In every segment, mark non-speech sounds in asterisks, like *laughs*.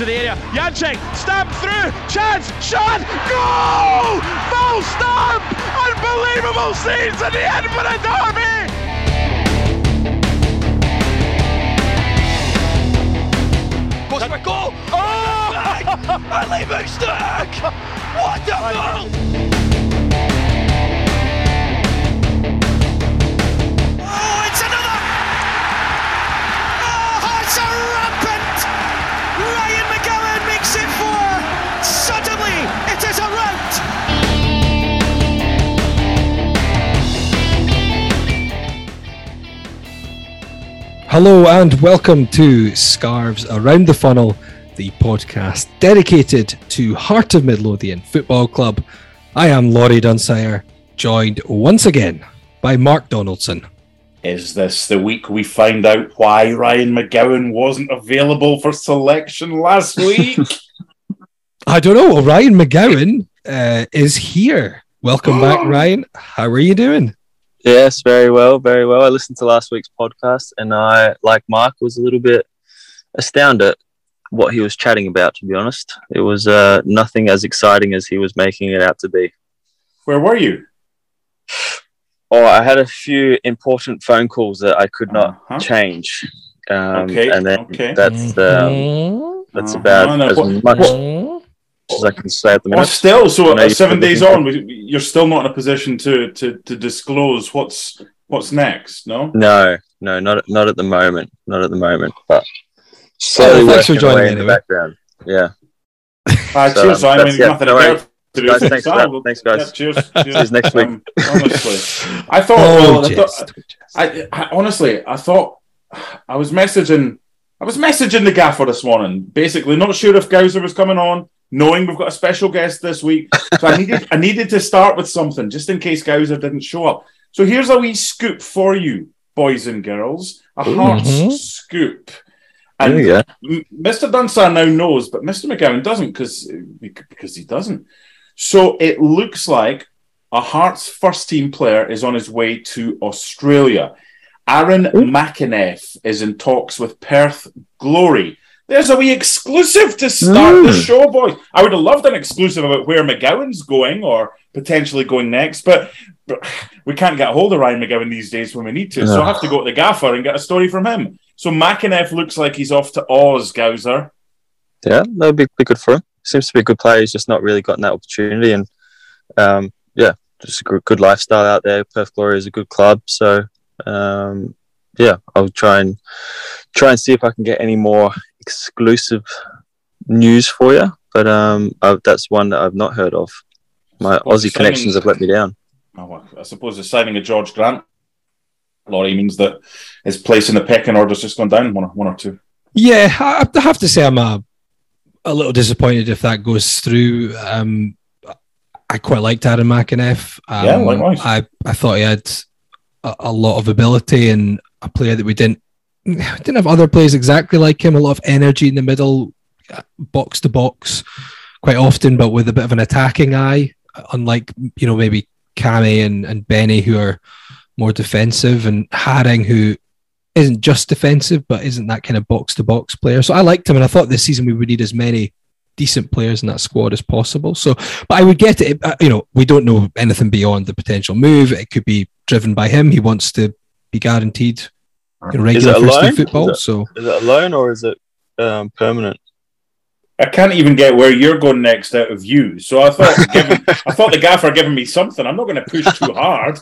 into the area. Janczek, stamp through, chance, shot, goal! Full stamp! Unbelievable scenes at the end for the derby! Postma goal! Oh! *laughs* Ali Moostak! What a goal! Hello and welcome to Scarves Around the Funnel, the podcast dedicated to Heart of Midlothian Football Club. I am Laurie Dunsire, joined once again by Mark Donaldson. Is this the week we find out why Ryan McGowan wasn't available for selection last *laughs* week? I don't know, Ryan McGowan uh, is here. Welcome back, *gasps* Ryan. How are you doing? Yes, very well, very well. I listened to last week's podcast and I, like Mark, was a little bit astounded at what he was chatting about, to be honest. It was uh, nothing as exciting as he was making it out to be. Where were you? Oh, I had a few important phone calls that I could not Uh-huh. change. Um, Okay, And then okay. that's, um, that's Uh-huh. about No, as what- much Mm-hmm. As I can say at the Well, still, so I know seven days on, you're still not in a position to to, to disclose what's what's next. No. No, no, not, not at the moment. Not at the moment. But Well, thanks for joining away in the anyway. background. Yeah. Uh, So, cheers, Ryan. I that's- mean, yeah, nothing no else to do. Guys, thanks for well, Thanks, guys. yeah, cheers. cheers. See you next week. Um, honestly, I thought. Oh, well, I, thought I, I honestly, I thought I was messaging. I was messaging the gaffer this morning, basically not sure if Gowser was coming on, knowing we've got a special guest this week. So I needed I needed to start with something just in case Gowser didn't show up. So here's a wee scoop for you, boys and girls, a Hearts Mhm. scoop. And go. M- Mr. Dunsire now knows, but Mr. McGowan doesn't because because he doesn't. So it looks like a Hearts first team player is on his way to Australia. Aaron McInnes is in talks with Perth Glory. There's a wee exclusive to start the Mm. show, boys. I would have loved an exclusive about where McGowan's going or potentially going next, but, but we can't get a hold of Ryan McGowan these days when we need to. So I have to go to the gaffer and get a story from him. So McInnes looks like he's off to Oz, Gowser. Yeah, that would be, be good for him. Seems to be a good player. He's just not really gotten that opportunity. And um, yeah, just a good, good lifestyle out there. Perth Glory is a good club. So um, yeah, I'll try and try and see if I can get any more exclusive news for you. But um, i that's one that I've not heard of. My Well, Aussie signing- connections have let me down. Oh, well, I suppose the signing of George Grant, Laurie, means that his place in the pecking order has just gone down one or, one or two. Yeah, I I have to say I'm a, a little disappointed if that goes through. Um, I quite liked Aaron McInnes. Um, Yeah, likewise. I, I thought he had a, a lot of ability and a player that we didn't we *sighs* didn't have other players exactly like him. A lot of energy in the middle, box to box, quite often, but with a bit of an attacking eye. Unlike you know maybe Cammy and and Benny who are more defensive, and Haring who isn't just defensive, but isn't that kind of box to box player. So I liked him, and I thought this season we would need as many decent players in that squad as possible. So, but I would get it. uh, You know, we don't know anything beyond the potential move. It could be driven by him. He wants to be guaranteed you know, regular it first football. Is it- So Is it a loan or is it um, permanent? I can't even get where you're going next out of you. So I thought, *laughs* given, I thought the gaffer giving me something. I'm not going to push too hard.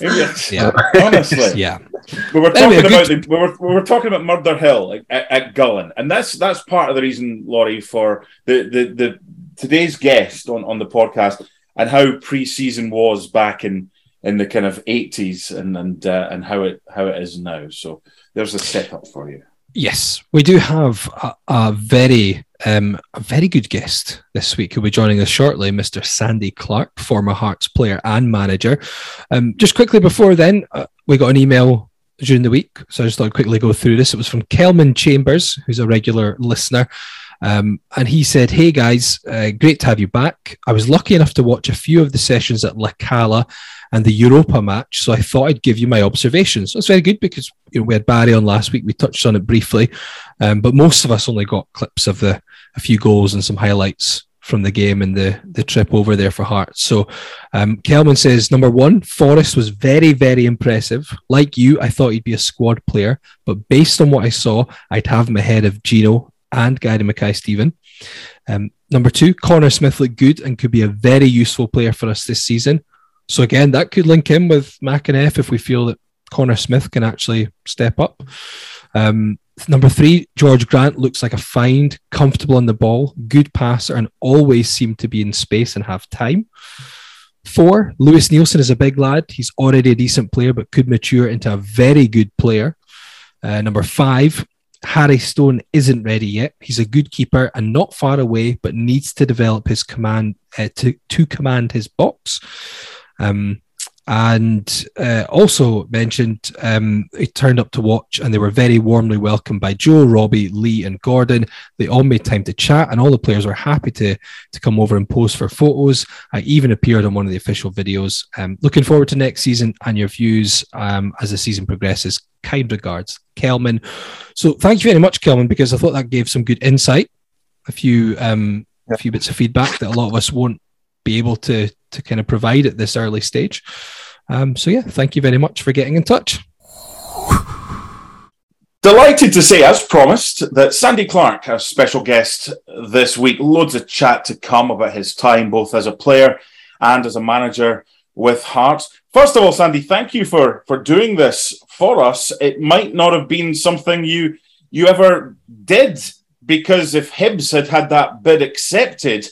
Maybe it's- *laughs* yeah, honestly, *laughs* yeah. we were talking a about the, we were we were talking about Murder Hill like, at, at Gullane, and that's that's part of the reason, Laurie, for the the, the today's guest on, on the podcast and how pre-season was back in in the kind of 80s and and uh, and how it how it is now. So there's a setup for you. Yes, we do have a, a very um, a very good guest this week who'll be joining us shortly, Mr. Sandy Clark, former Hearts player and manager. Um, just quickly before then, uh, we got an email during the week, so I just thought I'd quickly go through this. It was from Kelman Chambers, who's a regular listener. Um, and he said, Hey guys, uh, great to have you back. I was lucky enough to watch a few of the sessions at La Cala and the Europa match, so I thought I'd give you my observations. That's very good because you know we had Barry on last week. We touched on it briefly, um, but most of us only got clips of the a few goals and some highlights from the game and the the trip over there for Hearts. So um, Kelman says number one, Forrest was very very impressive. Like you, I thought he'd be a squad player, but based on what I saw, I'd have him ahead of Gino and Gary Mackay Steven. Um, number two, Connor Smith looked good and could be a very useful player for us this season. So again, that could link in with McInnes if we feel that Connor Smith can actually step up. Um, number three, George Grant looks like a find, comfortable on the ball, good passer, and always seemed to be in space and have time. Four, Lewis Neilson is a big lad. He's already a decent player, but could mature into a very good player. Uh, number five, Harry Stone isn't ready yet. He's a good keeper and not far away, but needs to develop his command uh, to to command his box. Um, and uh, also mentioned um, he turned up to watch and they were very warmly welcomed by Joe, Robbie, Lee, and Gordon. They all made time to chat, and all the players were happy to to come over and pose for photos. I even appeared on one of the official videos. Um, looking forward to next season and your views um, as the season progresses. Kind regards, Kelman. So thank you very much, Kelman, because I thought that gave some good insight, a few um, a few bits of feedback that a lot of us won't be able to to kind of provide at this early stage. Um, so yeah, thank you very much for getting in touch. Delighted to say, as promised, that Sandy Clark, our special guest this week, loads of chat to come about his time both as a player and as a manager with Hearts. First of all, Sandy, thank you for for doing this for us. It might not have been something you you ever did because if Hibs had had that bid accepted,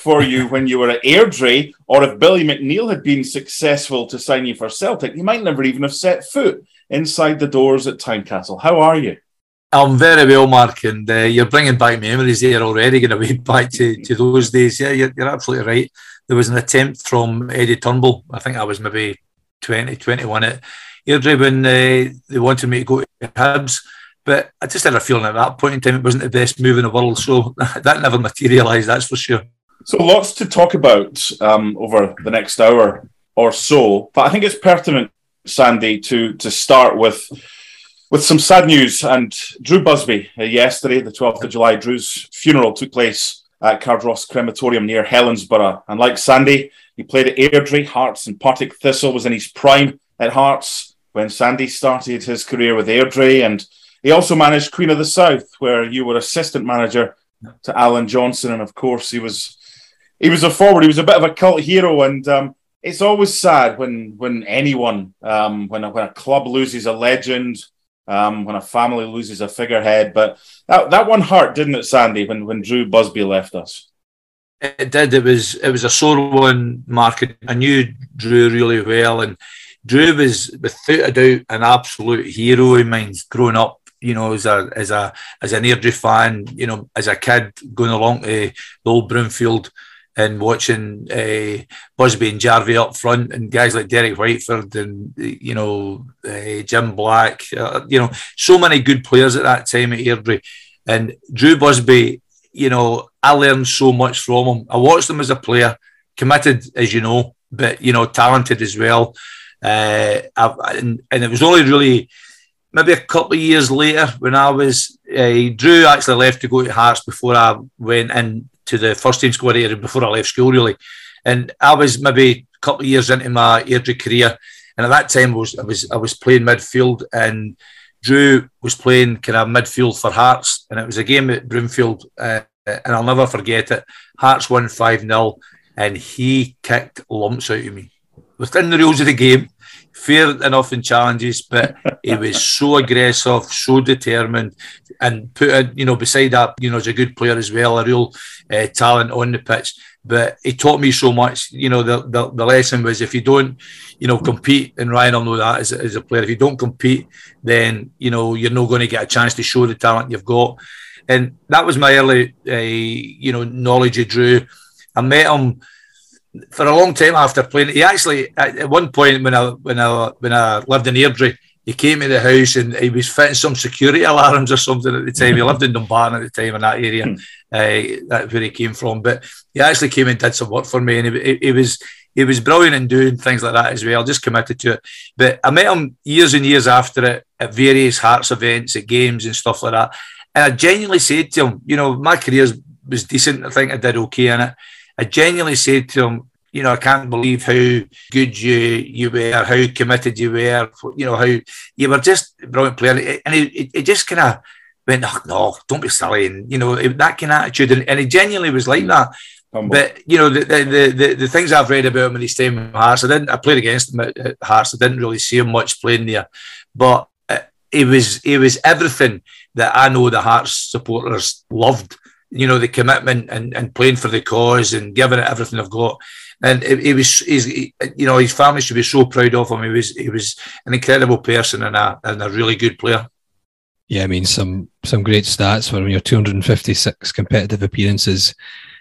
for you when you were at Airdrie, or if Billy McNeill had been successful to sign you for Celtic, you might never even have set foot inside the doors at Tynecastle. How are you? I'm very well, Mark, and uh, you're bringing back memories there already, going *laughs* way back to, to those days. Yeah, you're, you're, absolutely right. There was an attempt from Eddie Turnbull, I think I was maybe 20, 21 at Airdrie when uh, they wanted me to go to Hibs. But I just had a feeling at that point in time it wasn't the best move in the world. So *laughs* that never materialised, that's for sure. So lots to talk about um, over the next hour or so, but I think it's pertinent, Sandy, to to start with with some sad news. And Drew Busby uh, yesterday, the twelfth of July, Drew's funeral took place at Cardross Crematorium near Helensburgh. And like Sandy, he played at Airdrie, Hearts, and Partick Thistle was in his prime at Hearts when Sandy started his career with Airdrie, and he also managed Queen of the South, where you were assistant manager to Alan Johnson, and of course he was he was a forward. He was a bit of a cult hero, and um, it's always sad when when anyone um, when a, when a club loses a legend, um, when a family loses a figurehead. But that that one hurt, didn't it, Sandy? When when Drew Busby left us. It did. It was it was a sore one, Mark. I knew Drew really well, and Drew was without a doubt an absolute hero in mine growing up. You know, as a as a as an Airdrie fan, you know, as a kid going along to the old Broomfield and watching uh, Busby and Jarvie up front and guys like Derek Whiteford and you know uh, Jim Black, uh, you know, so many good players at that time at Airdrie. And Drew Busby, you know, I learned so much from him. I watched him as a player, committed as you know, but you know, talented as well. Uh, and, and it was only really maybe a couple of years later when I was uh, Drew actually left to go to Hearts before I went in to the first team squad area before I left school, really. And I was maybe a couple of years into my Airdrie career, and at that time I was I was I was playing midfield, and Drew was playing kind of midfield for Hearts, and it was a game at Broomfield, uh, and I'll never forget it. Hearts won five 0 and he kicked lumps out of me within the rules of the game. Fair enough in challenges, but he was *laughs* so aggressive, so determined, and put in, you know, beside that, you know, as a good player as well, a real uh, talent on the pitch. But he taught me so much. You know, the, the, the lesson was if you don't, you know, compete, and Ryan will know that as, as a player, if you don't compete, then, you know, you're not going to get a chance to show the talent you've got. And that was my early, uh, you know, knowledge of Drew. I met him for a long time after playing. He actually, at one point when I when I when I lived in Airdrie, he came to the house and he was fitting some security alarms or something at the time. he lived in Dumbarton at the time in that area. Uh, that's where he came from. But he actually came and did some work for me, and he, he, he, was he was brilliant in doing things like that as well. Just committed to it. But I met him years and years after it at various Hearts events, at games and stuff like that. And I genuinely said to him, you know, my career was decent. I think I did okay in it. I genuinely said to him, you know, I can't believe how good you you were, how committed you were. You know how you were just a brilliant player, and it, it just kind of went, oh, no, don't be silly, and you know that kind of attitude, and, and he genuinely was like that. Humble. But you know the, the the, the things I've read about him in his time in Hearts, I didn't. I played against him at, Hearts. I didn't really see him much playing there, but uh, it was it was everything that I know the Hearts supporters loved. You know the commitment and, and playing for the cause and giving it everything I've got. And it, it was, he's, he, you know, his family should be so proud of him. He was, he was an incredible person and a and a really good player. Yeah, I mean some some great stats for him. Your 256 competitive appearances,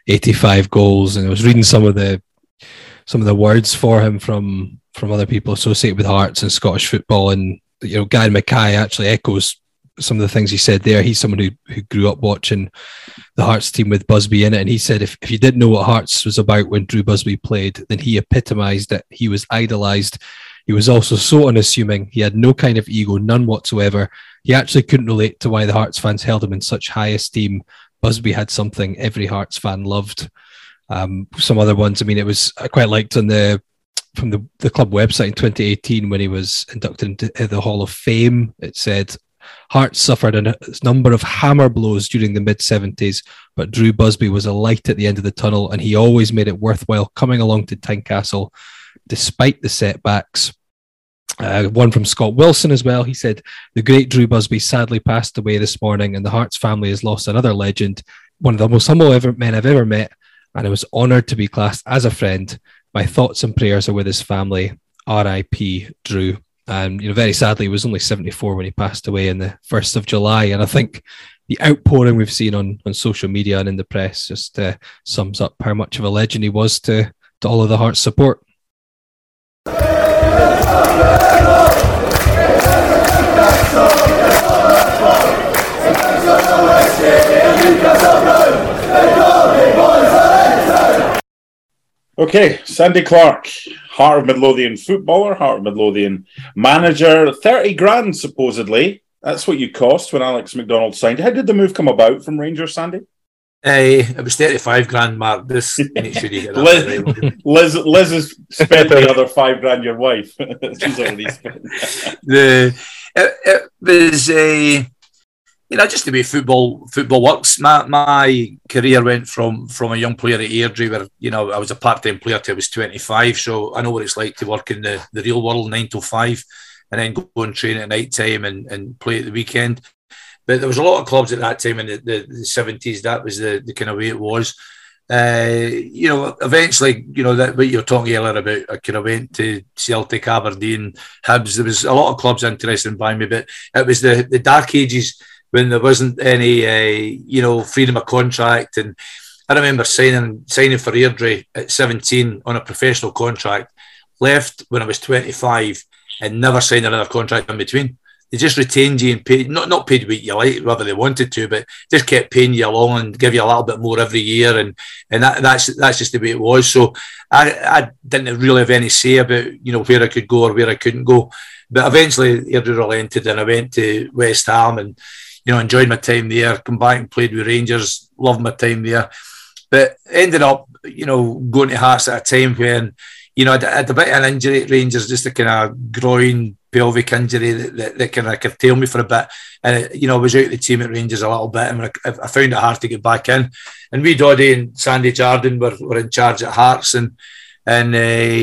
85 goals, and I was reading some of the some of the words for him from from other people associated with Hearts and Scottish football, and you know, Guy Mackay actually echoes some of the things he said there. He's someone who, who grew up watching the Hearts team with Busby in it. And he said if, if you didn't know what Hearts was about when Drew Busby played, then he epitomised it. He was idolised. He was also so unassuming. He had no kind of ego, none whatsoever. He actually couldn't relate to why the Hearts fans held him in such high esteem. Busby had something every Hearts fan loved. Um, some other ones, I mean, it was I quite liked on the from the, the club website in 2018 when he was inducted into the Hall of Fame. It said Hearts suffered a number of hammer blows during the mid 70s, but Drew Busby was a light at the end of the tunnel, and he always made it worthwhile coming along to Tynecastle despite the setbacks. Uh, one from Scott Wilson as well. He said, The great Drew Busby sadly passed away this morning, and the Hearts family has lost another legend, one of the most humble ever, men I've ever met, and I was honoured to be classed as a friend. My thoughts and prayers are with his family. R.I.P. Drew. And you know, very sadly, he was only 74 when he passed away in the first of July. And I think the outpouring we've seen on, on social media and in the press just uh, sums up how much of a legend he was to, to all of the Hearts support. Okay, Sandy Clark, Heart of Midlothian footballer, Heart of Midlothian manager, 30 grand supposedly. That's what you cost when Alex McDonald signed. How did the move come about from Rangers, Sandy? Uh, it was 35 grand, Mark. This *laughs* Liz, Liz, Liz has spent the other five grand, your wife. *laughs* She's already spent. *laughs* the, it, it was a. Uh, you know, just the way football football works. My my career went from from a young player at Airdrie, where you know I was a part time player till I was twenty five. So I know what it's like to work in the, the real world nine to five, and then go and train at night time and, and play at the weekend. But there was a lot of clubs at that time in the seventies. That was the, the kind of way it was. Uh, you know, eventually, you know that what you're talking earlier about. I kind of went to Celtic, Aberdeen, Hibs. There was a lot of clubs interested in buying me, but it was the the dark ages when there wasn't any, uh, you know, freedom of contract. And I remember signing signing for Airdrie at 17 on a professional contract, left when I was 25 and never signed another contract in between. They just retained you and paid, not, not paid what you like, whether they wanted to, but just kept paying you along and give you a little bit more every year. And, and that, that's, that's just the way it was. So I, I didn't really have any say about, you know, where I could go or where I couldn't go. But eventually Airdrie relented and I went to West Ham and, you know, enjoyed my time there, come back and played with Rangers, loved my time there. But ended up, you know, going to Hearts at a time when, you know, I had a bit of an injury at Rangers, just a kind of groin, pelvic injury that, that, that kind of curtailed me for a bit. And, it, you know, I was out of the team at Rangers a little bit and I, I found it hard to get back in. And we, Doddy and Sandy Jardine were, were in charge at Hearts and, and uh,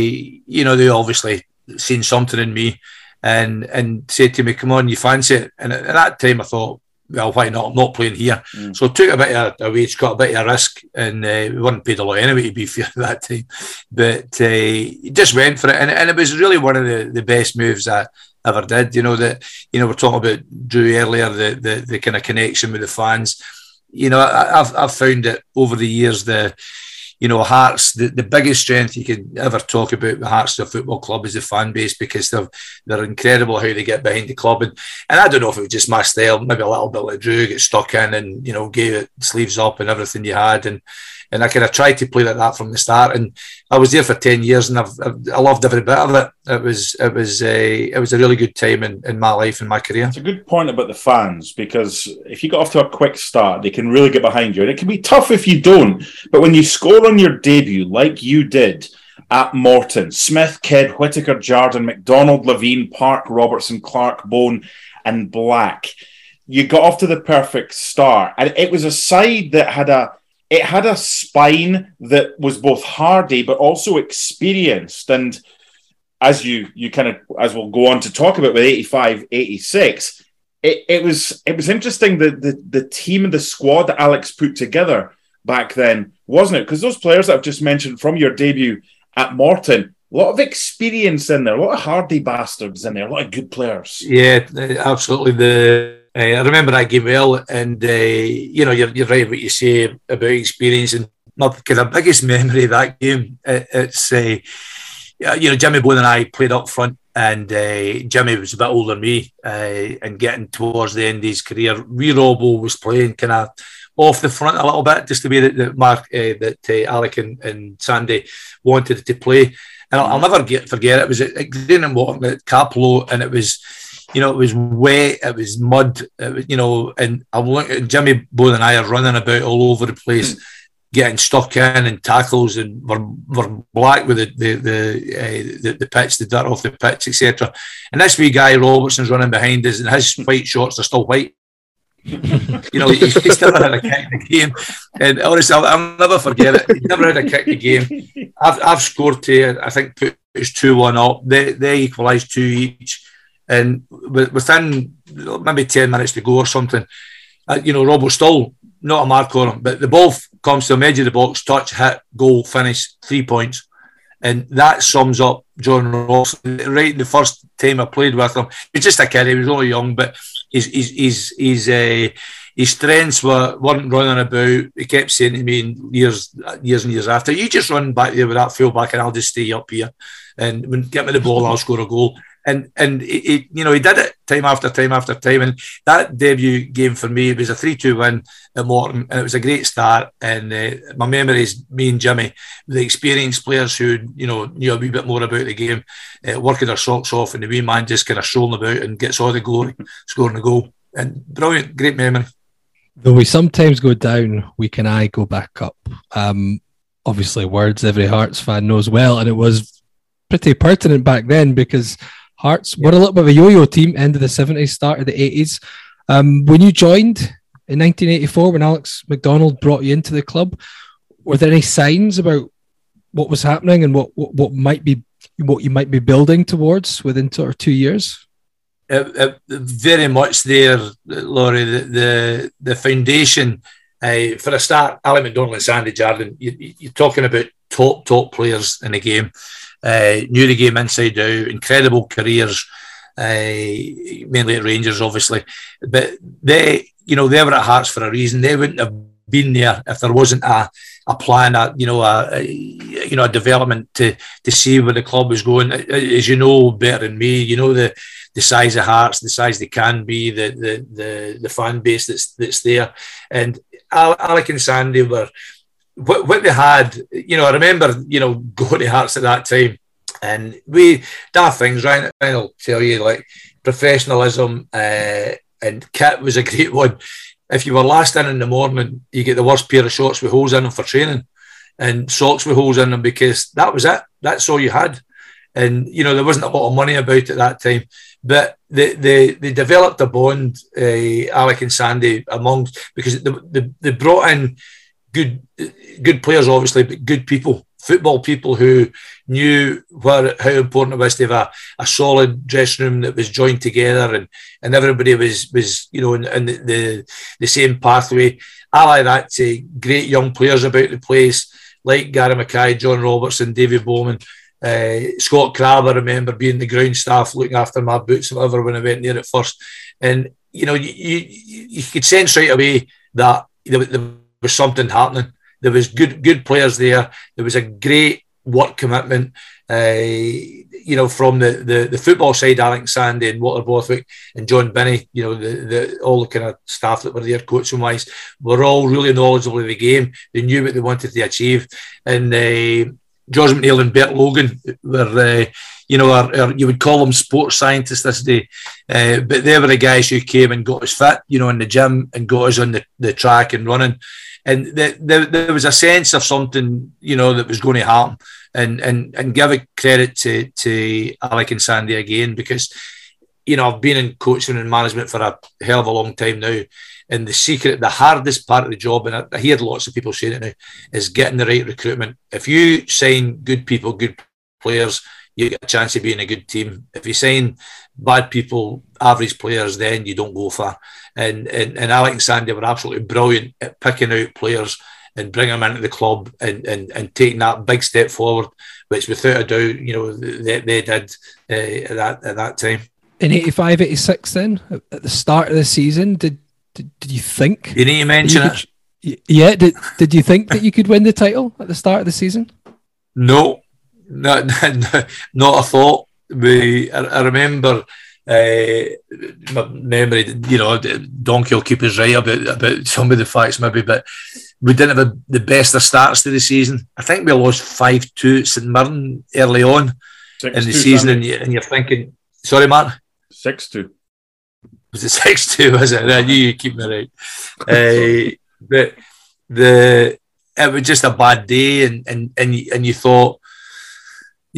you know, they obviously seen something in me and and said to me, "Come on, you fancy it?" And at that time, I thought, well, why not? I'm not playing here. Mm. So took a bit of a wage, got a bit of a risk, and uh, we weren't paid a lot anyway, to be *laughs* fair, at that time. But uh, just went for it, and, and it was really one of the, the best moves I ever did. You know that you know we're talking about Drew earlier, the the, the kind of connection with the fans. You know, I, have I've found it over the years the you know, Hearts, the, the biggest strength you can ever talk about the Hearts the football club is the fan base because they're they're incredible how they get behind the club. And, and I don't know if it was just my style, maybe a little bit like Drew, get stuck in and, you know, gave it sleeves up and everything you had. And and I kind of tried to play like that from the start. And I was there for ten years, and I've, I loved every bit of it. It was it was a it was a really good time in, in my life and my career. It's a good point about the fans because if you got off to a quick start, they can really get behind you, and it can be tough if you don't. But when you score on your debut, like you did at Morton, Smith, Kidd, Whittaker, Jardine, McDonald, Levein, Park, Robertson, Clark, Bone, and Black. You got off to the perfect start, and it was a side that had a it had a spine that was both hardy but also experienced. And as you you kind of as we'll go on to talk about with 85 86 it, it was it was interesting that the the team and the squad that alex put together back then wasn't it? Because those players that i've just mentioned from your debut at morton a lot of experience in there a lot of hardy bastards in there a lot of good players. Yeah absolutely. The I remember that game well, and uh, you know you're, you're right what you say about experience. And my kind of biggest memory of that game, it, it's uh, you know Jimmy Bone and I played up front, and uh, Jimmy was a bit older than me, uh, and getting towards the end of his career. Wee Robbo was playing kind of off the front a little bit, just the way that, that Mark, uh, that uh, Alec and, and Sandy wanted to play. And I'll, I'll never get, forget it. was at, Greenock Morton at Cappielow, and it was you know, it was wet, it was mud, it was, you know, and I'm looking, Jimmy Bone and I are running about all over the place, mm. getting stuck in and tackles, and we're, we're black with the the the, uh, the, the pitch, the dirt off the pitch, etc. And this wee guy Robertson's running behind us, and his white shorts are still white. *laughs* you know, he, he still had a kick in the game, and honestly, I'll, I'll never forget it. He never had a kick in the game. I've, I've scored to, I think, put it's two one up. They they equalised two each and within maybe 10 minutes to go or something, uh, you know, Rob was still not a mark on him, but the ball comes to the edge of the box, touch, hit, goal, finish, three points. And that sums up John Ross. Right the first time I played with him, he's just a kid, he was only young, but his, his, his, his, uh, his strengths were, weren't running about. He kept saying to me years, years and years after, you just run back there with that fullback and I'll just stay up here. And when get me the ball, I'll score a goal and and he, you know he did it time after time after time. And that debut game for me it was a three-two win at Morton, and it was a great start. And uh, my memories, me and Jimmy, the experienced players who you know knew a wee bit more about the game, uh, working their socks off, and the wee man just kind of strolling about and gets all the glory, *laughs* scoring a goal. And brilliant, great memory. Though we sometimes go down, we can I go back up. Um, obviously, words every Hearts fan knows well, and it was pretty pertinent back then because Hearts yeah. were a little bit of a yo-yo team, end of the 70s, start of the 80s. Um, when you joined in 1984, when Alex McDonald brought you into the club, were there any signs about what was happening and what, what, what might be what you might be building towards within two or two years? Uh, uh, very much there, Laurie. The the, the foundation uh, for a start, Ali McDonald and Sandy Jardine. You, are talking about top top players in the game uh, knew the game inside out, incredible careers, uh, mainly at Rangers, obviously. But they, you know, they were at Hearts for a reason. They wouldn't have been there if there wasn't a, a plan, a, you know, a, a you know, a development to to see where the club was going. As you know better than me, you know the the size of Hearts, the size they can be, the the the, the fan base that's that's there, and Alec and Sandy were what, what they had, you know, I remember, you know, going to Hearts at that time, and we that things, right? I'll tell you, like professionalism uh, and kit was a great one. If you were last in in the morning, you get the worst pair of shorts with holes in them for training, and socks with holes in them because that was it. That's all you had, and you know there wasn't a lot of money about at that time. But they they, they developed a bond, uh, Alec and Sandy, amongst because they, they, they brought in good good players, obviously, but good people, football people who knew where how important it was to have a, a solid dressing room that was joined together and, and everybody was was you know in, in the, the, the same pathway. I like that to great young players about the place like Gary Mackay, John Robertson, David Bowman. Uh, Scott Crabbe, I remember being the ground staff looking after my boots and whatever when I went there at first. And, you know, you, you, you could sense right away that there was something happening there was good good players there. There was a great work commitment. Uh, you know, from the, the, the football side, Alex Sandy and Walter Borthwick and John Binney, you know, the, the all the kind of staff that were there, coaching wise, were all really knowledgeable of the game. They knew what they wanted to achieve. And uh, George McNeil and Bert Logan were, uh, you know, you would call them sports scientists this day, uh, but they were the guys who came and got us fit, you know, in the gym and got us on the, the track and running. And the, the, there was a sense of something, you know, that was going to happen and and and give a credit to to Alec and Sandy again because you know I've been in coaching and management for a hell of a long time now. And the secret, the hardest part of the job, and I, I hear lots of people saying it now, is getting the right recruitment. If you sign good people, good players, you get a chance of being a good team. If you sign bad people, average players, then you don't go far. And and, and Alec and Sandy were absolutely brilliant at picking out players and bring them into the club and, and, and taking that big step forward, which without a doubt, you know, they, they did uh, at, that, at that time. In 85, 86 then, at the start of the season, did did, did you think? You need to mention it. Could, yeah, did, did you think that you could win the title at the start of the season? No, not, *laughs* not a thought. We, I, I remember my memory, you know, Donkey will keep us right about, about some of the facts maybe, but we didn't have a, the best of starts to the season. I think we lost 5 2 at St Mirren early on Six in the season, and, you, and you're thinking, sorry, Mark? 6 2. Was it *laughs* 6 2? Was it? I knew you keep me right. uh, *laughs* but the it was just a bad day, and, and, and, and you thought,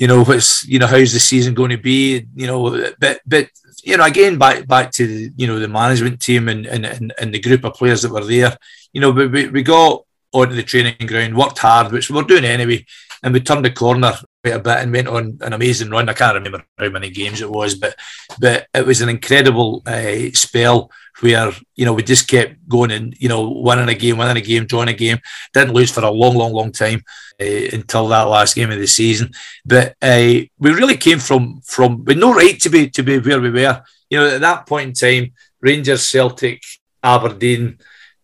you know, what's, you know, how's the season going to be? You know, but, but, you know, again, back back to the, you know the management team and and, and, the group of players that were there you know, we, we got onto the training ground, worked hard, which we're doing anyway, and we turned the corner quite a bit and went on an amazing run. I can't remember how many games it was, but but it was an incredible uh, spell where you know we just kept going and you know winning a game, winning a game, drawing a game. Didn't lose for a long, long, long time uh, until that last game of the season. But uh, we really came from from with no right to be to be where we were. You know, at that point in time, Rangers, Celtic, Aberdeen.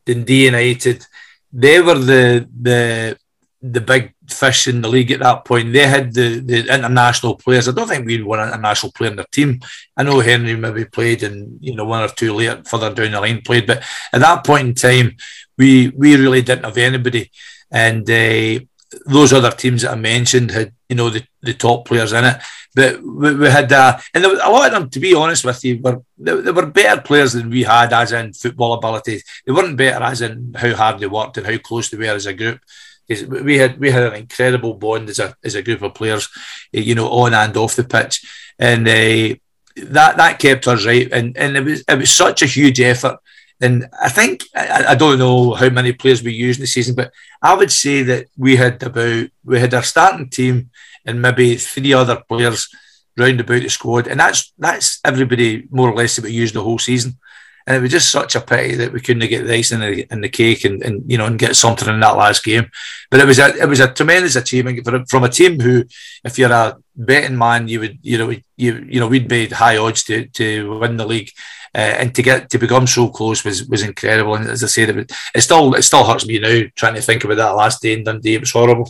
Dundee United, they were the the the big fish in the league at that point. They had the, the international players. I don't think we won an international player in their team. I know Henry maybe played and you know one or two later further down the line played, but at that point in time, we we really didn't have anybody. And uh, those other teams that I mentioned had you know the, the top players in it. But we, we had uh, and a lot of them, to be honest with you, were they, they, were better players than we had, as in football ability. They weren't better as in how hard they worked and how close they were as a group. We had we had an incredible bond as a as a group of players, you know, on and off the pitch, and uh, that that kept us right. And and it was it was such a huge effort. And I think I, I, don't know how many players we used in the season, but I would say that we had about we had our starting team and maybe three other players round about the squad, and that's that's everybody more or less that we used the whole season. And it was just such a pity that we couldn't get the icing and the, the cake and, and you know and get something in that last game. But it was a it was a tremendous achievement for, from a team who, if you're a betting man, you would you know you you know we'd be high odds to to win the league. Uh, and to get to become so close was was incredible. And as I said, it, it still it still hurts me now trying to think about that last day in Dundee. It was horrible.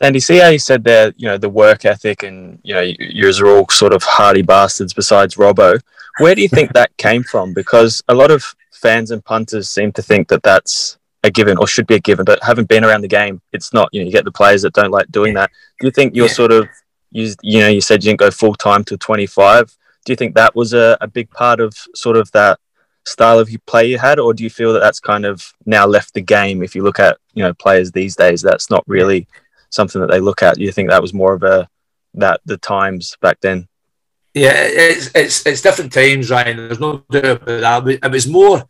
Andy, see how you said there, you know, the work ethic and, you know, you are all sort of hardy bastards besides Robbo. Where do you think that came from? Because a lot of fans and punters seem to think that that's a given or should be a given, but having been around the game, it's not. You know, you get the players that don't like doing that. Do you think you're yeah. sort of, you, you know, you said you didn't go full time till 25. Do you think that was a, a big part of sort of that style of play you had, or do you feel that that's kind of now left the game? If you look at, you know, players these days, that's not really something that they look at? You think that was more of a that the times back then? Yeah, it's it's it's different times, Ryan. There's no doubt about that. It was more,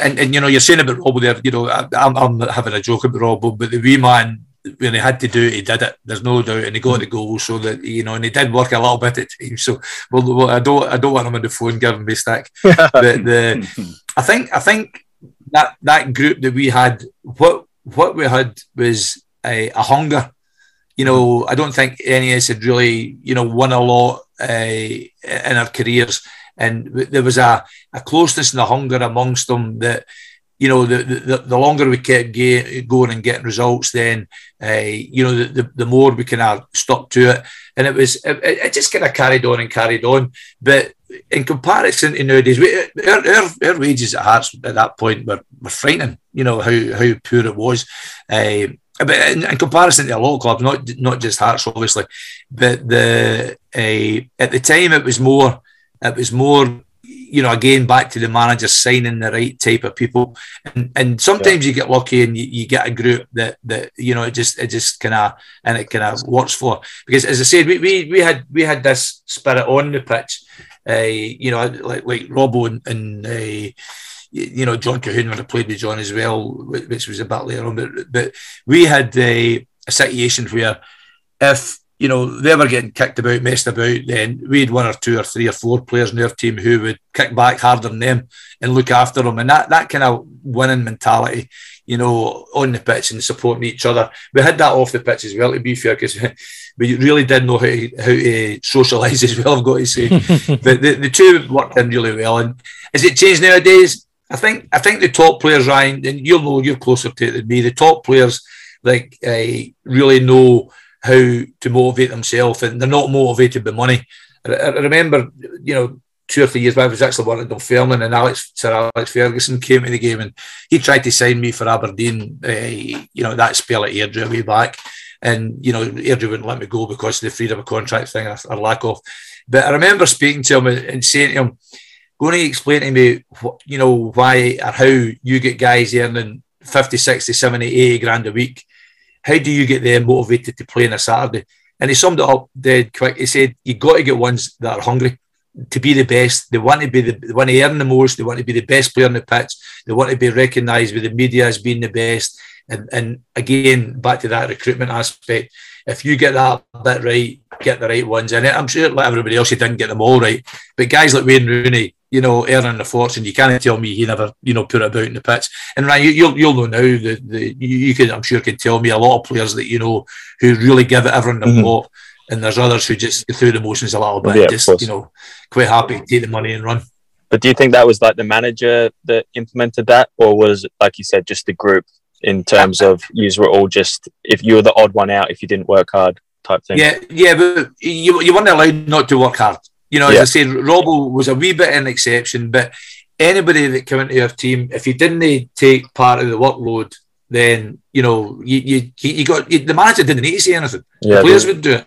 and, and you know, you're saying about Robbo there. You know, I'm, I'm having a joke about Robbo, but the wee man when he had to do it, he did it. There's no doubt, and he got the goal. So that you know, and he did work a little bit at times. So, well, well I don't, I don't want him on the phone giving me stick. *laughs* but the, *laughs* I think, I think that that group that we had, what what we had was a, a hunger you know, I don't think any of us had really, you know, won a lot uh, in our careers. And there was a, a closeness and a hunger amongst them that you know, the, the, the longer we kept going and getting results, then, uh, you know, the, the, the, more we kind of stuck to it. And it was, it, it just kind of carried on and carried on. But in comparison to nowadays, we, our, our, our, wages at Hearts at that point were, were frightening, you know, how, how poor it was. Uh, but in, in, comparison to a lot of clubs, not not just Hearts, obviously, but the uh, at the time it was more, it was more you know, again, back to the manager signing the right type of people, and and sometimes yeah. you get lucky and you, you, get a group that that you know it just it just kind of and it kind of works for because as I said, we, we we had we had this spirit on the pitch, uh, you know, like like Robbo and, and uh, you know John Colquhoun would have played with John as well, which was a bit later on, but but we had uh, a situation where if you know, they were getting kicked about, messed about, then we had one or two or three or four players in our team who would kick back harder than them and look after them. And that, that kind of winning mentality, you know, on the pitch and supporting each other. We had that off the pitch as well, to be fair, because *laughs* we really did know how to, how to socialise *laughs* as well, I've got to say. *laughs* but the, the two worked in really well. And has it changed nowadays? I think I think the top players, Ryan, and you'll know you're closer to it than me, the top players like uh, really know how to motivate themselves, and they're not motivated by money. I, I remember, you know, two or three years back, I was actually working at Dunfermline, and Alex Sir Alex Ferguson came to the game, and he tried to sign me for Aberdeen. Uh, you know that spell at Airdrie way back, and you know Airdrie wouldn't let me go because of the freedom of contract thing or, or lack of. But I remember speaking to him and saying to him, "Going to explain to me, what, you know, why or how you get guys earning 50, 60, 70, 80 grand a week." How do you get them motivated to play on a Saturday? And he summed it up dead quick. He said, You've got to get ones that are hungry to be the best. They want to be the they want to earn the most. They want to be the best player on the pitch. They want to be recognised with the media as being the best. And, and again, back to that recruitment aspect, if you get that bit right, get the right ones in it. I'm sure, like everybody else, you didn't get them all right. But guys like Wayne Rooney, you know, earning the fortune. You can't tell me he never, you know, put it about in the pitch. And Ryan, you, will you'll know now that the you, you can, I'm sure, can tell me a lot of players that you know who really give it everything they've mm-hmm. got, and there's others who just go through the motions a little bit, yeah, just you know, quite happy to take the money and run. But do you think that was like the manager that implemented that, or was it, like you said, just the group in terms of you were all just if you were the odd one out if you didn't work hard type thing? Yeah, yeah, but you you weren't allowed not to work hard. You know, as I said, Robbo was a wee bit an exception, but anybody that came into your team, if you didn't take part of the workload, then you know you you, you got you, the manager didn't need to say anything. Yeah, the players would do it.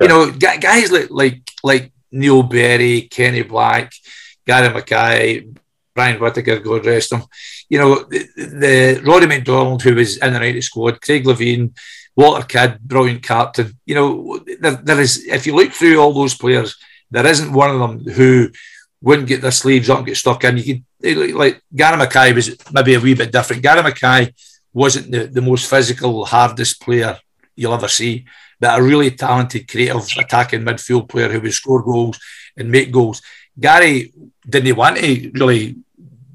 You know, guys like like like Neil Berry, Kenny Black, Gary Mackay, Brian Whittaker, God rest him. You know, the, the Roddy McDonald, who was in the the squad, Craig Levein, Walter Kidd, brilliant captain. You know, there, there is if you look through all those players there isn't one of them who wouldn't get their sleeves up and get stuck in. You could like Gary Mackay was maybe a wee bit different. Gary Mackay wasn't the, the most physical, hardest player you'll ever see, but a really talented, creative attacking midfield player who would score goals and make goals. Gary didn't want to really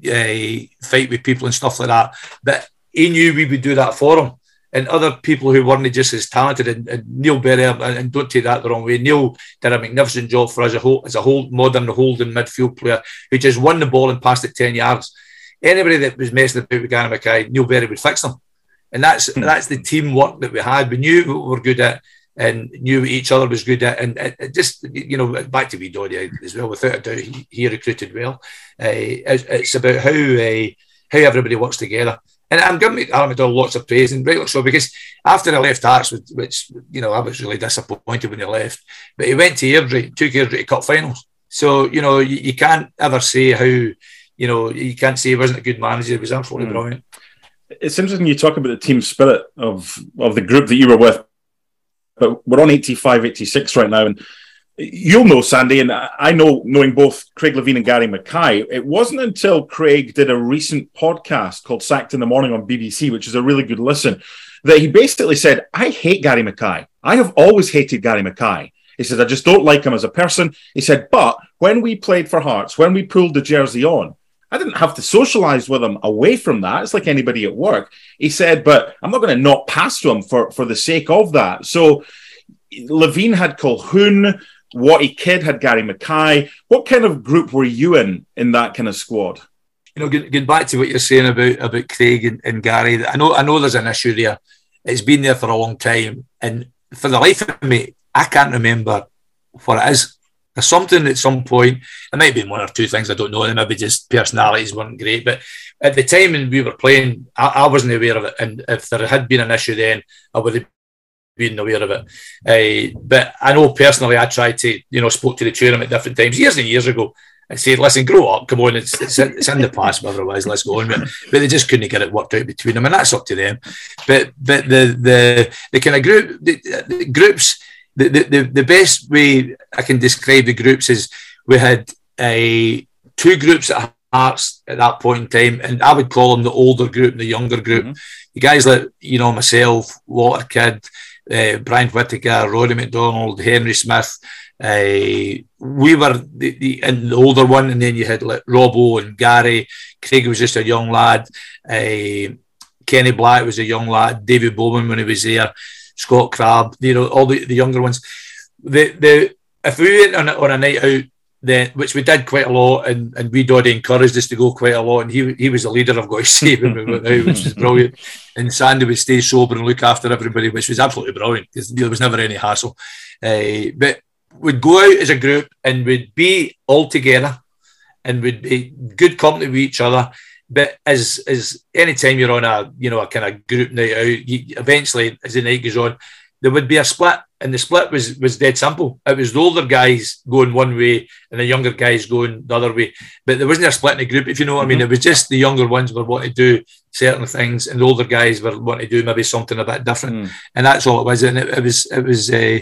uh, fight with people and stuff like that, but he knew we would do that for him and other people who weren't just as talented. And, and Neil Berry, and, and, don't take that the wrong way, Neil did a magnificent job for us as a whole, as a whole modern holding midfield player who just won the ball and passed it 10 yards. Anybody that was messing about with Gary Mackay, Neil Berry would fix them. And that's mm. that's the teamwork that we had. We knew what we were good at and knew what each other was good at. And it, it just, you know, back to Vidori as well, without a doubt, he, he recruited well. Uh, it's, it's, about how uh, how everybody works together. And I'm giving Alan McDonald lots of praise, and rightly so, because after I left Hearts, which, you know, I was really disappointed when he left, but he went to Airdrie, took Airdrie to cup finals. So, you know, you, you, can't ever say how, you know, you can't say he wasn't a good manager. He was absolutely mm. brilliant. It's interesting you talk about the team spirit of, of the group that you were with, but we're on 85, 86 right now. And you'll know Sandy, and I know, knowing both Craig Levein and Gary Mackay, it wasn't until Craig did a recent podcast called Sacked in the Morning on BBC, which is a really good listen, that he basically said, I hate Gary Mackay. I have always hated Gary Mackay. He said, I just don't like him as a person. He said, but when we played for Hearts, when we pulled the jersey on, I didn't have to socialize with him away from that. It's like anybody at work. He said, but I'm not going to not pass to him for, for the sake of that. So Levein had Colquhoun, Watty Kidd had Gary Mackay. What kind of group were you in in that kind of squad? you know, getting back to what you're saying about about Craig and, and Gary, I know I know there's an issue there. It's been there for a long time, and for the life of me, I can't remember what it is. There's something at some point. It might be one or two things I don't know. Maybe just personalities weren't great, but at the time when we were playing, I, I wasn't aware of it. And if there had been an issue, then I would have been aware of it. Uh, but I know personally, I tried to, you know, spoke to the them at different times, years and years ago, and said, "Listen, grow up, come on, it's it's, it's in the past, whatever it was, let's go on." But, but they just couldn't get it worked out between them, and that's up to them. But but the the the kind of group the, the groups the, the, the best way I can describe the groups is we had a two groups at Hearts at that point in time, and I would call them the older group and the younger group. Mm-hmm. The guys like you know myself, Walter Kidd, uh, Brian Whittaker, Roddy McDonald, Henry Smith. Uh, we were the, the, and the older one, and then you had like Robbo and Gary. Craig was just a young lad. Uh, Kenny Black was a young lad. David Bowman when he was there. Scott Crabbe, you know, all the, the younger ones. The the if we went on on a night out, then which we did quite a lot, and and we Doddy encouraged us to go quite a lot, and he he was the leader. I've got to say when we went out, which was *laughs* brilliant. And Sandy would stay sober and look after everybody, which was absolutely brilliant because there was never any hassle. Uh, but we'd go out as a group and we'd be all together, and we'd be good company with each other but as as any time you're on a you know a kind of group night out, you, eventually as the night goes on, there would be a split, and the split was was dead simple. It was the older guys going one way and the younger guys going the other way, but there wasn't a split in the group, if you know what mm-hmm. I mean. Mm-hmm. It was just the younger ones were wanting to do certain things, and the older guys were wanting to do maybe something a bit different, mm. and that's all it was. And it, it was it was. Uh,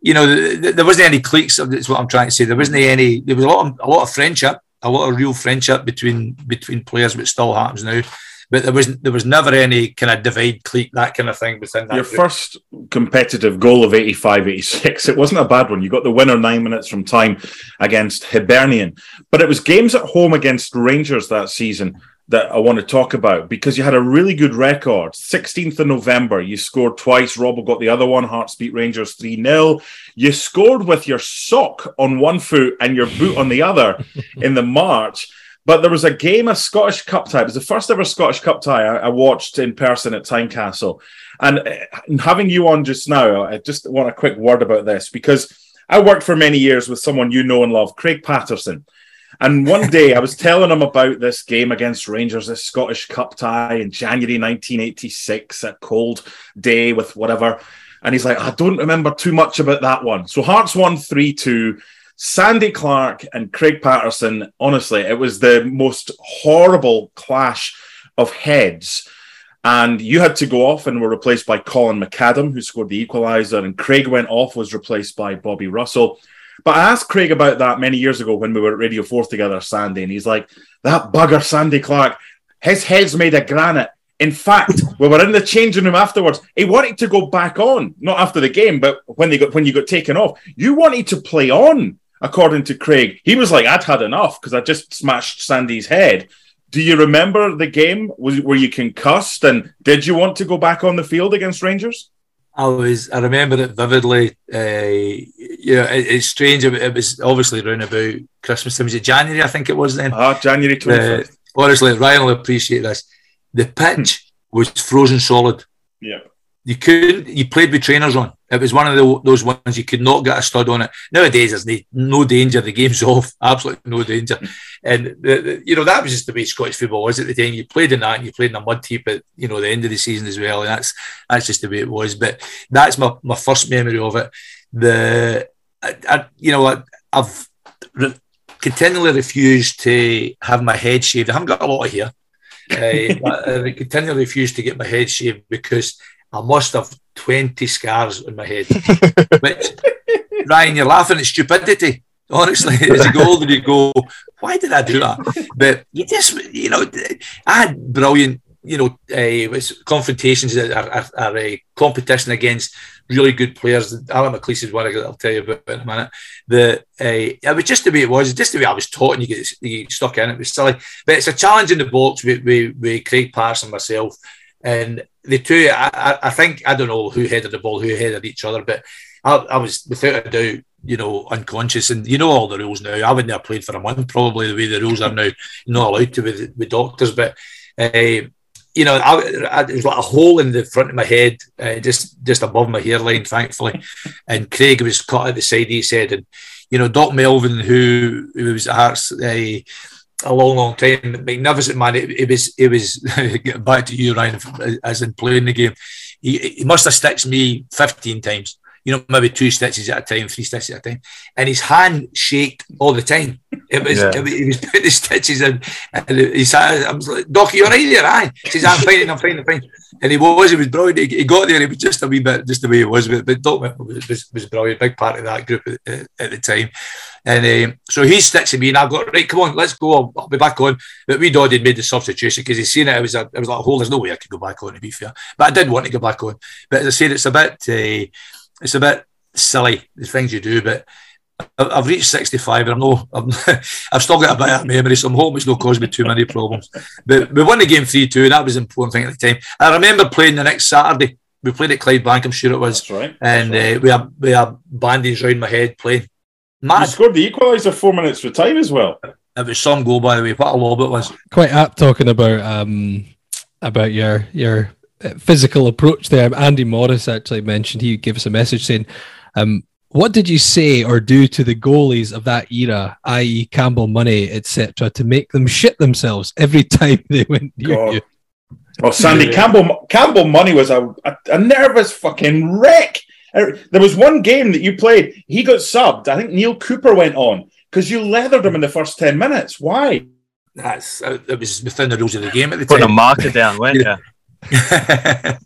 you know, there wasn't any cliques. That's what I'm trying to say. There wasn't any. There was a lot of a lot of friendship, a lot of real friendship between between players, which still happens now. But there was there was never any kind of divide clique that kind of thing within that. Your group. first competitive goal of 85, 86, it wasn't a bad one. You got the winner nine minutes from time against Hibernian, but it was games at home against Rangers that season that I want to talk about because you had a really good record. 16th of November, you scored twice. Robbo got the other one. Hearts beat Rangers 3 0. You scored with your sock on one foot and your boot on the other *laughs* in the March. But there was a game, a Scottish Cup tie. It was the first ever Scottish Cup tie I, I watched in person at Tynecastle. And uh, having you on just now, I just want a quick word about this because I worked for many years with someone you know and love, Craig Paterson. And one *laughs* day I was telling him about this game against Rangers, this Scottish Cup tie in January 1986, a cold day with whatever. And he's like, I don't remember too much about that one. So Hearts won 3 2. Sandy Clark and Craig Paterson, honestly, it was the most horrible clash of heads. And you had to go off and were replaced by Colin McAdam, who scored the equaliser. And Craig went off, was replaced by Bobby Russell. But I asked Craig about that many years ago when we were at Radio 4 together, Sandy, and he's like, that bugger Sandy Clark, his head's made of granite. In fact, we were in the changing room afterwards. He wanted to go back on, not after the game, but when they got when you got taken off. You wanted to play on, according to Craig. He was like, I'd had enough because I just smashed Sandy's head. Do you remember the game? where you concussed? And did you want to go back on the field against Rangers? I was, I remember it vividly. Uh, yeah, it, it's strange. It, it, was obviously around about Christmas time. Was it January? I think it was then. Ah, uh, January 25th. Uh, honestly, Ryan will appreciate this. The pitch was frozen solid. Yeah you couldn't. You played with trainers on. It was one of the, those ones you could not get a stud on it. Nowadays, there's no, danger. The game's *laughs* off. Absolutely no danger. And the, the, you know that was just the way Scottish football was at the time. You played in that, and you played in a mud heap at you know the end of the season as well. And that's that's just the way it was. But that's my, my first memory of it. The I, I, you know I, I've re- continually refused to have my head shaved. I haven't got a lot of hair. *laughs* uh, I continually refused to get my head shaved because I must have 20 scars on my head. *laughs* but Ryan, you're laughing at stupidity. Honestly, *laughs* as you go older, you go, why did I do that? But you just, you know, I had brilliant, you know, uh, confrontations are, are, are a competition against really good players. Alan McLeish is one I'll tell you about in a minute. The uh, it was just the way it was, just the way I was taught, and you get, you get stuck in it. Was silly, but it's a challenge in the box with, with, with Craig Paterson myself. And the two, I, I, think, I don't know who headed the ball, who headed each other, but I, I, was without a doubt you know, unconscious. And you know all the rules now. I wouldn't have played for a month, probably the way the rules are now. not allowed to with, with doctors, but uh, you know, I, I, it was like a hole in the front of my head, uh, just just above my hairline, thankfully. And Craig was cut at the side. He said, and you know, Doc Melvin, who, who was at Hearts uh, a long, long time, magnificent man. It, it was, it was. *laughs* getting back to you, Ryan, as in playing the game. He, he must have stitched me fifteen times you know, maybe two stitches at a time, three stitches at a time, and his hand shaked all the time. It was, yeah. it was he was putting the stitches in, and he said, "I was like, Doc, you're right there, aye." He says, "I'm fine, I'm fine, I'm fine." And he was, he was brilliant. He, he got there, he was just a wee bit, just the way it was. But, but Doc was, was, was brilliant, big part of that group at, at the time. And um, so he's stitching me, and I've got right. Come on, let's go. I'll, I'll be back on. But we had made the substitution because he's seen it. It was a, it was like, "Oh, there's no way I could go back on." To be fair, but I did want to go back on. But as I said, it's a bit. Uh, it's a bit silly the things you do, but I've reached 65 and I'm no, I'm, *laughs* I've still got a bit of memory, so I'm hoping it's not caused me too many problems. But we won the game 3 2, and that was an important thing at the time. I remember playing the next Saturday. We played at Clydebank, I'm sure it was. Right. And That's right. Uh, we had we had bandage around my head playing. Mad. You scored the equaliser four minutes for time as well. It was some goal, by the way. What a lob it was. Quite apt talking about um about your your uh, physical approach there. Andy Morris actually mentioned he gave us a message saying um, what did you say or do to the goalies of that era, i.e., Campbell Money, etc., to make them shit themselves every *laughs* time they went near you? Oh, Sandy yeah. Campbell Campbell Money was a, a, a, nervous fucking wreck. Er, there was one game that you played. He got subbed. I think Neil Cooper went on because you leathered him in the first ten minutes. Why? That's uh, it was within the rules of the game at the Putting time. a marker down, *laughs* weren't you? *laughs* it,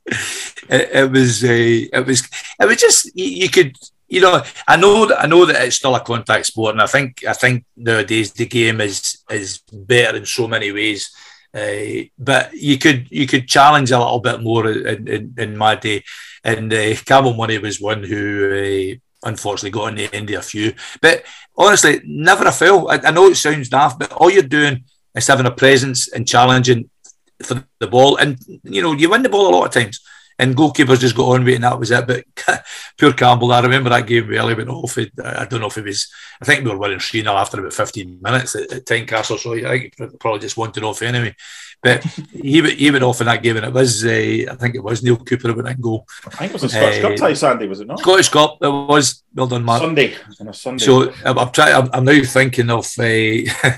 it, was uh, it was it was just you, you, could you know I know that I know that it's still a contact sport and I think I think nowadays the game is is better in so many ways uh, but you could you could challenge a little bit more in, in, in my day and uh, Campbell Money was one who uh, unfortunately got on the end of a few but honestly never a fail I, I know it sounds daft but all you're doing is having a presence and challenging for the ball. And, you know, you win the ball a lot of times. And goalkeepers just got on with it, and that was it. But *laughs* poor Campbell, I remember that game really went off. I don't know if it was, I think we were winning 3 0 after about 15 minutes at, at Tynecastle. So I think he probably just wanted off anyway. But *laughs* he, he went off in that game, and it was, uh, I think it was Neil Cooper who went in goal. I think it was a Scottish uh, Cup tie, Sandy, was it not? Scottish Cup, it was. Well done, Mark. Sunday. Sunday. So I'm, I'm trying, I'm, I'm, now thinking of uh,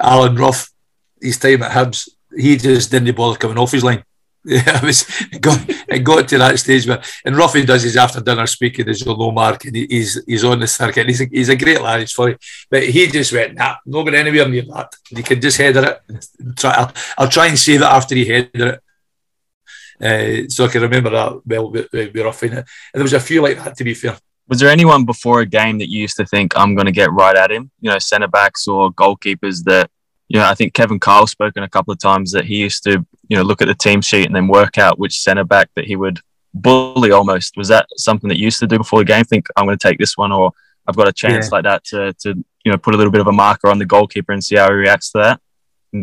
*laughs* Alan Rough, his time at Hibs he just didn't bother coming off his line. Yeah, *laughs* it was got got to that stage where and Roughie does his after dinner speaking as you'll know, Mark, and he's he's on the circuit. He's a, he's a great lad. He's funny, but he just went nah, nobody anywhere near that. You can just header it. *laughs* Try, I'll, I'll try and save it after he header it. Uh, so I can remember that well. We, we roughing it, and there was a few like that. To be fair, was there anyone before a game that you used to think I'm going to get right at him? You know, centre backs or goalkeepers that you know, I think Kevin Kyle spoken a couple of times that he used to, you know, look at the team sheet and then work out which centre back that he would bully almost. Was that something that you used to do before the game? Think I'm going to take this one, or I've got a chance yeah. like that to, to, you know, put a little bit of a marker on the goalkeeper and see how he reacts to that.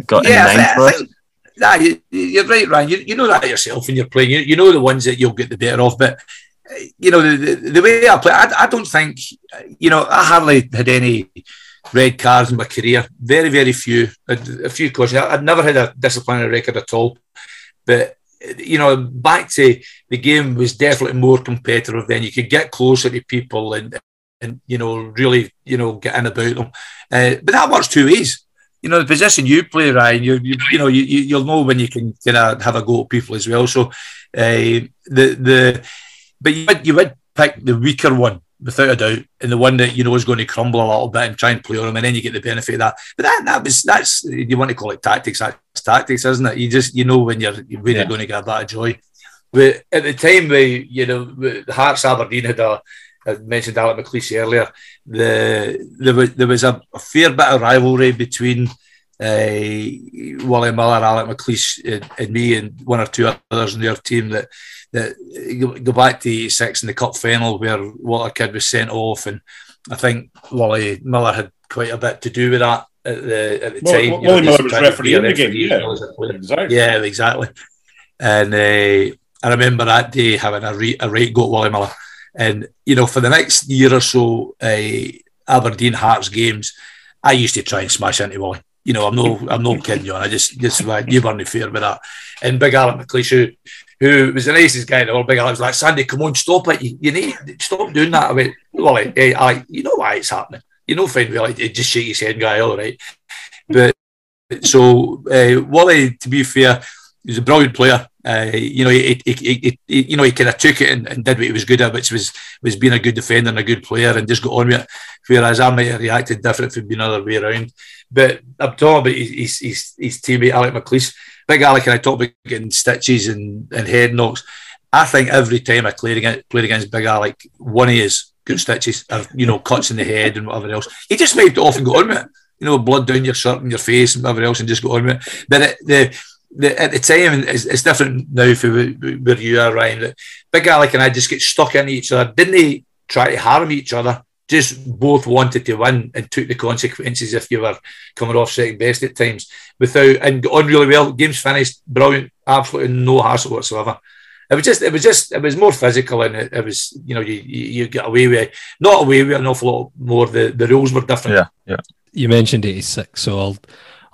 Got yeah, any names for it? Nah, you, are right, Ryan. You, you know that yourself when you're playing. You, you know the ones that you'll get the better of, but you know the, the, the way I play. I, I don't think you know I hardly had any red cards in my career. Very, very few. A, a few cautions. I'd never had a disciplinary record at all. But you know, back to the game was definitely more competitive. Then you could get closer to people and and you know really you know get in about them. Uh, but that works two ways. You know, the position you play, Ryan, you you, you know you, you'll know when you can kind of have a go at people as well. So uh, the the but you would, you would pick the weaker one without a doubt, and the one that you know is going to crumble a little bit and try and play on them, and then you get the benefit of that. But that that was that's you want to call it tactics. That's tactics, isn't it? You just you know when you're really yeah. going to get that joy. But at the time, we you know Hearts Aberdeen had a. I mentioned Alec McLeish earlier. The there was there was a, a fair bit of rivalry between uh, Wally Miller, Alec McLeish, and, and, me, and one or two others in their team that that go back to six in the cup final where Walter Kidd was sent off, and I think Wally Miller had quite a bit to do with that at the at the well, time. Wally know, Miller was referee in the game, yeah, exactly. Yeah, exactly. And uh, I remember that day having a, re- a right go at Wally Miller. And you know, for the next year or so, uh, Aberdeen Hearts games, I used to try and smash into Wally. You know, I'm no, I'm no kidding you. I just, just you weren't fair with that. And Big Alec McLeish, who, who was the nicest guy in the world, Big Alec was like, Sandy, come on, stop it. You, you need stop doing that. I went, Wally, hey, I, you know why it's happening. You know, fine, well, just shake his head, guy, all right. But so uh, Wally, to be fair, he's a brilliant player. Uh, you know, he, he, he, he, you know, he kind of took it and, and, did what he was good at, which was was being a good defender and a good player, and just got on with it. Whereas I might have reacted different if it'd been another way around. But I'm talking about his, his, his teammate Alec McLeish. Big Alec and I talk about getting stitches and, and head knocks. I think every time I played against, played against Big Alec, one of his good stitches, of you know, cuts in the head and whatever else, he just waved it off and got on with it. You know, blood down your shirt and your face and whatever else, and just got on with it. But it, the the, at the time, it's, it's different now for where you are, Ryan. Big Alec and I just get stuck in each other. Didn't they try to harm each other? Just both wanted to win and took the consequences if you were coming off second best at times without and on really well. Games finished, brilliant, absolutely no hassle whatsoever. It was just, it was just, it was more physical, and it, it was, you know, you, you, you get away with not away with an awful lot more. The the rules were different. Yeah, yeah. You mentioned eighty six, so I'll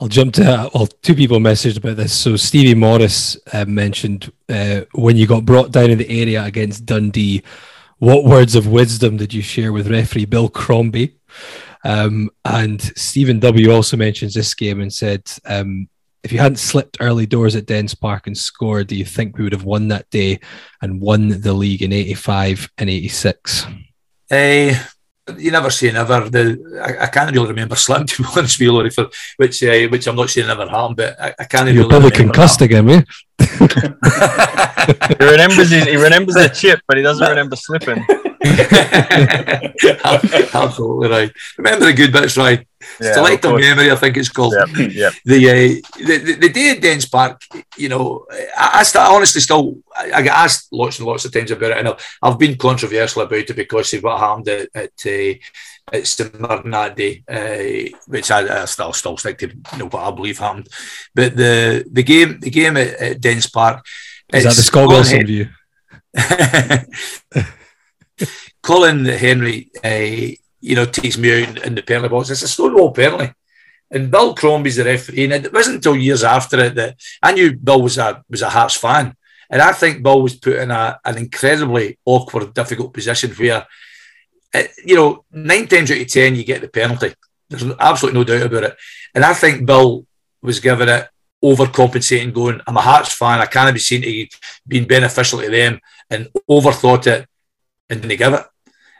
I'll jump to well, two people messaged about this. So Stevie Morris uh, mentioned uh, when you got brought down in the area against Dundee, what words of wisdom did you share with referee Bill Crombie? Um, and Stephen W also mentions this game and said, um, if you hadn't slipped early doors at Dens Park and scored, do you think we would have won that day and won the league in 85 and 86? Uh, you never say never. The I, I, can't really remember *laughs* slim to be honest with you, Laurie, for which uh, which I'm not saying never happened, but I, I can't. You're really probably concussed that. again, mate. *laughs* *laughs* he remembers his, he remembers the chip, but he doesn't remember slipping. *laughs* Absolutely right. Remember the good bits, right? Yeah, Selective memory, I think it's called. Yep, yep. The, uh, the, the day at Dens Park, you know, I, I, st- I honestly still I, get asked lots and lots of times about it, and I've, I've been controversial about it because of what happened at at, uh, at St Mirren that day, uh, which I, I, still still stick to you know what I believe happened. But the the game the game at, at Dens Park is that the Scott Wilson view. *laughs* *laughs* Colin Hendry, uh, you know, takes me out in the penalty box. It's a Stonewall penalty. And Bill Crombie's the referee. And it wasn't until years after it that I knew Bill was a was a Hearts fan. And I think Bill was put in a, an incredibly awkward, difficult position where, uh, you know, nine times out of ten, you get the penalty. There's absolutely no doubt about it. And I think Bill was given it overcompensating, going, I'm a Hearts fan. I can't be seen to being beneficial to them and overthought it and didn't give it.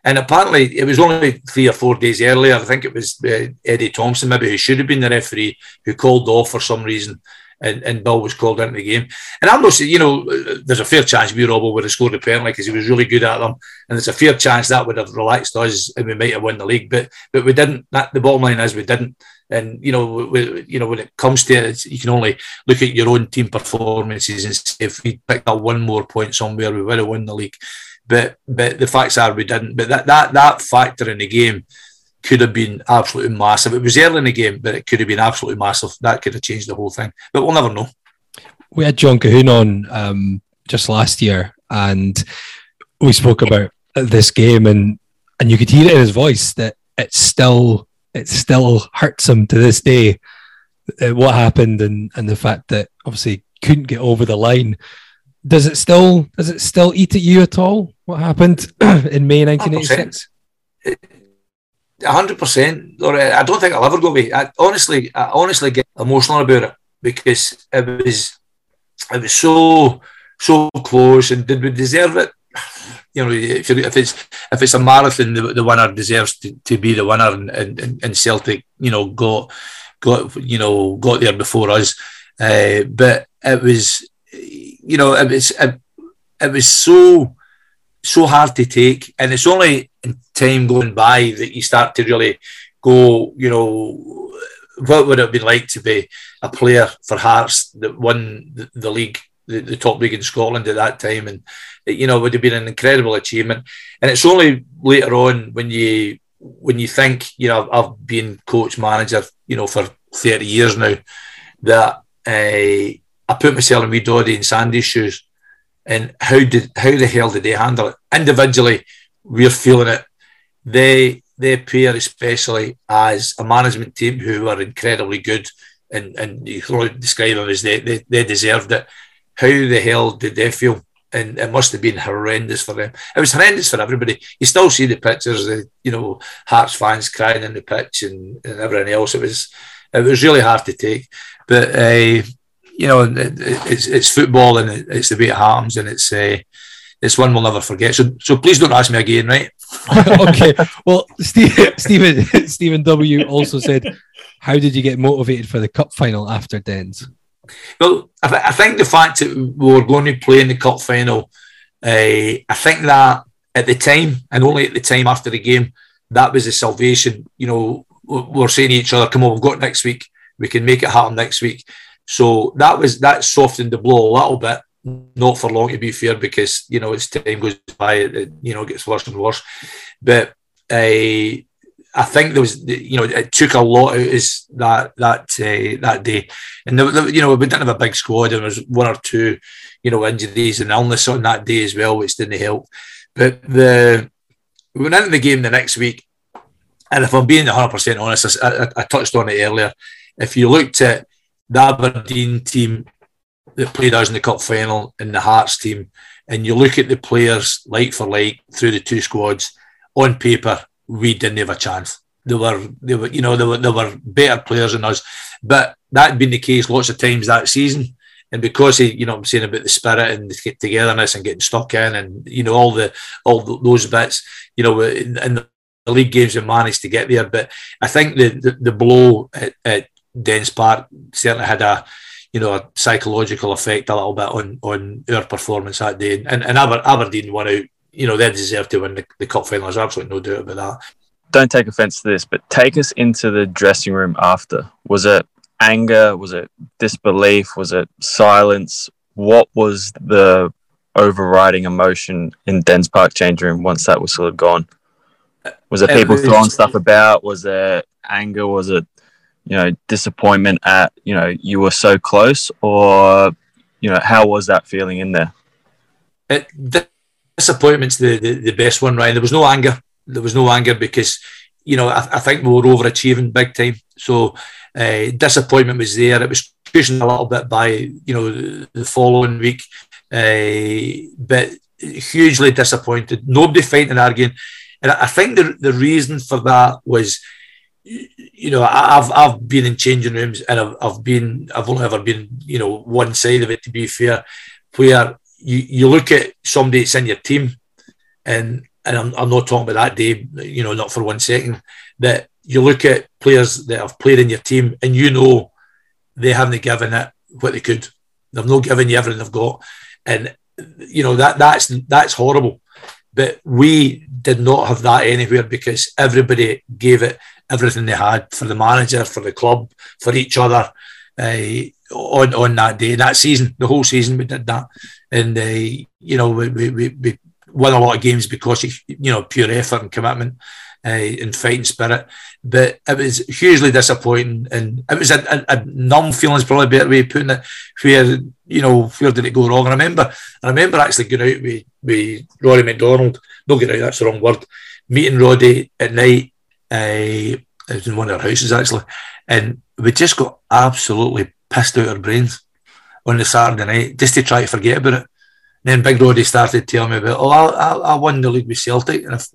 And apparently, it was only three or four days earlier. I think it was uh, Eddie Thompson, maybe who should have been the referee, who called off for some reason, and, and Bill was called into the game. And I'm not saying, you know, there's a fair chance we Robbo would have scored the penalty because he was really good at them, and there's a fair chance that would have relaxed us and we might have won the league. But but we didn't. That the bottom line is we didn't. And you know, we, you know, when it comes to it, you can only look at your own team performances and say if we picked up one more point somewhere, we would have won the league. But but the facts are we didn't. But that that that factor in the game could have been absolutely massive. It was early in the game, but it could have been absolutely massive. That could have changed the whole thing. But we'll never know. We had John Colquhoun on um, just last year, and we spoke about this game, and and you could hear it in his voice that it still it still hurts him to this day. Uh, what happened, and and the fact that obviously couldn't get over the line does it still does it still eat at you at all? What happened *clears throat* in May 1986? hundred percent. I don't think I'll ever go away. I honestly, I honestly get emotional about it because it was, it was so, so close. And did we deserve it? *sighs* You know, if, if it's if it's a marathon, the, the winner deserves to, to be the winner, and, and, and Celtic, you know, got got you know got there before us. Uh, but it was you know, it was it, it was so so hard to take, and it's only in time going by that you start to really go, you know, what would it have been like to be a player for Hearts that won the, the league, the, the, top league in Scotland at that time, and you know, would have been an incredible achievement. And it's only later on when you when you think, you know, I've been coach manager, you know, for thirty years now, that. Uh, I put myself in wee Doddy and Sandy's shoes, and how did how the hell did they handle it individually? we're feeling it. They they appear, especially as a management team who are incredibly good, and and you can only describe them as they, they they deserved it. How the hell did they feel? And it must have been horrendous for them. It was horrendous for everybody. You still see the pictures, the you know Hearts fans crying in the pitch and, and everything else. It was it was really hard to take, but uh, you know it, it's it's football and it's the way it happens, and it's uh, it's one we'll never forget. So so please don't ask me again, right? *laughs* okay. Well, Steve, Stephen *laughs* Stephen W also said, "How did you get motivated for the cup final after Dens?" Well, I, th- I think the fact that we were going to play in the cup final, uh, I think that at the time and only at the time after the game, that was the salvation. You know, we're saying to each other, "Come on, we've got next week. We can make it happen next week." So that was that softened the blow a little bit not for long to be fair, because you know as time goes by, it, you know gets worse and worse. But I, I think there was you know it took a lot out is that that uh, that day, and there, there, you know we didn't have a big squad, and there was one or two you know injuries and illness on that day as well, which didn't help. But the we went into the game the next week, and if I'm being 100 percent honest, I, I, I touched on it earlier. If you looked at the Aberdeen team that played us in the cup final and the Hearts team, and you look at the players like for like through the two squads, on paper we didn't have a chance. They were, they were, you know, they were, they were better players than us. But that had been the case lots of times that season. And because he, you know, I'm saying about the spirit and the togetherness and getting stuck in, and you know, all the all those bits, you know, in, in the league games we managed to get there. But I think the the, the blow at, at Dens Park certainly had a you know, a psychological effect a little bit on on our performance that day. And, and Aber, Aberdeen won out. You know, they deserve to win the, the cup final. There's absolutely no doubt about that. Don't take offence to this, but take us into the dressing room after. Was it anger? Was it disbelief? Was it silence? What was the overriding emotion in Dens Park change room once that was sort of gone? Was it people throwing stuff about? Was there anger? Was it you know disappointment at you know you were so close or you know how was that feeling in there? It, disappointment's the, the, the best one ryan. There was no anger. There was no anger because you know i, I think we were overachieving big time. So uh, disappointment was there. It was cushioned a little bit by you know the, the following week. Uh, but hugely disappointed. Nobody fighting and arguing. And I think the, the reason for that was you know, I've I've been in changing rooms and I've, I've been I've only ever been you know one side of it to be fair, where you, you look at somebody that's in your team, and and I'm, I'm not talking about that day, you know, not for one second. That you look at players that have played in your team, and you know they haven't given it what they could. They've not given you everything they've got, and you know that that's that's horrible. But we did not have that anywhere because everybody gave it everything they had for the manager, for the club, for each other uh, on on that day, that season, the whole season we did that, and uh, you know we, we, we won a lot of games because of you know pure effort and commitment uh, and fighting spirit. But it was hugely disappointing, and it was a, a, a numb feeling. Is probably a better way of putting it. Where you know where did it go wrong? I remember, I remember actually going out with with Roddy McDonald. Not getting out, that's the wrong word. Meeting Roddy at night uh, it was in one of our houses actually, and we just got absolutely pissed out our brains on the Saturday night just to try to forget about it. And then Big Roddy started telling me about, oh, I, I, won the league with Celtic, and if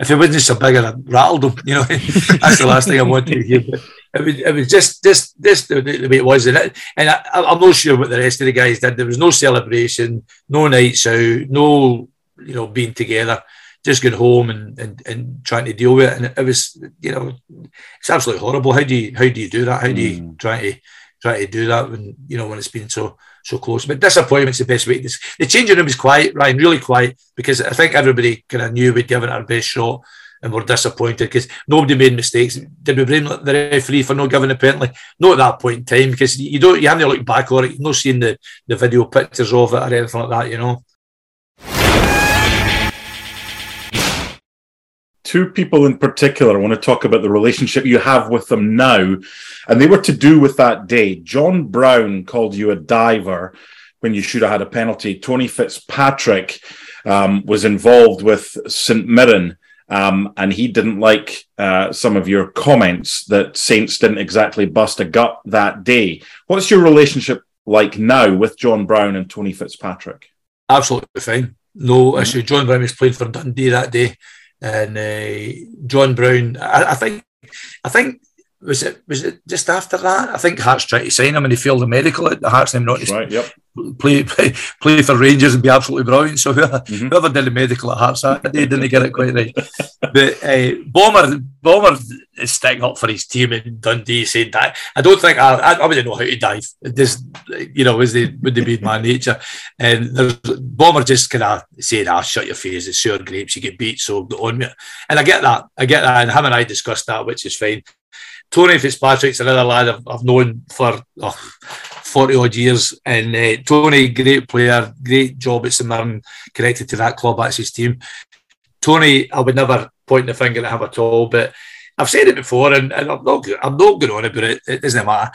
if it wasn't so big, I'd rattled him. You know, *laughs* that's the last thing I wanted to hear. But it was, it was just the way it was, and, it, and I, I'm not sure what the rest of the guys did. There was no celebration, no nights out, no you know being together just going home and, and, and trying to deal with it. And it, was, you know, it's absolutely horrible. How do you how do you do that? How do you mm. try to try to do that when you know when it's been so so close? But disappointment's the best way. To, the changing room is quiet, Ryan, really quiet, because I think everybody kind of knew we'd given it our best shot. And we're disappointed because nobody made mistakes. Did we blame the referee for not giving a penalty? Not at that point in time, because you don't you haven't looked back on it. You've not seen the, the video pictures of it or anything like that, you know. Two people in particular I want to talk about the relationship you have with them now. And they were to do with that day. John Brown called you a diver when you should have had a penalty. Tony Fitzpatrick um, was involved with St Mirren. Um, and he didn't like uh, some of your comments that Saints didn't exactly bust a gut that day. What's your relationship like now with John Brown and Tony Fitzpatrick? Absolutely fine. No mm-hmm. issue. John Brown was playing for Dundee that day, and uh, John Brown. I, I think. I think was it was it just after that? I think Hearts tried to sign him and he failed the medical at the Hearts name not right, yep. play, play play for Rangers and be absolutely brilliant. So whoever, mm-hmm. whoever did the medical at Hearts that day didn't get it quite right. *laughs* but uh, Bomber Bomber is sticking up for his team in Dundee, saying that I don't think I, I, I wouldn't know how to dive. This you know is the would they be my nature? And there's Bomber just kind of saying, "Ah, shut your face, it's sour grapes, you get beat, so on me." And I get that, I get that, and him and I discussed that, which is fine. Tony Fitzpatrick's another lad I've, I've known for oh, 40 odd years. And uh, Tony, great player, great job at St Mirren, connected to that club, that's his team. Tony, I would never point the finger at him at all, but I've said it before, and, and I'm not I'm not going on about it. It doesn't matter.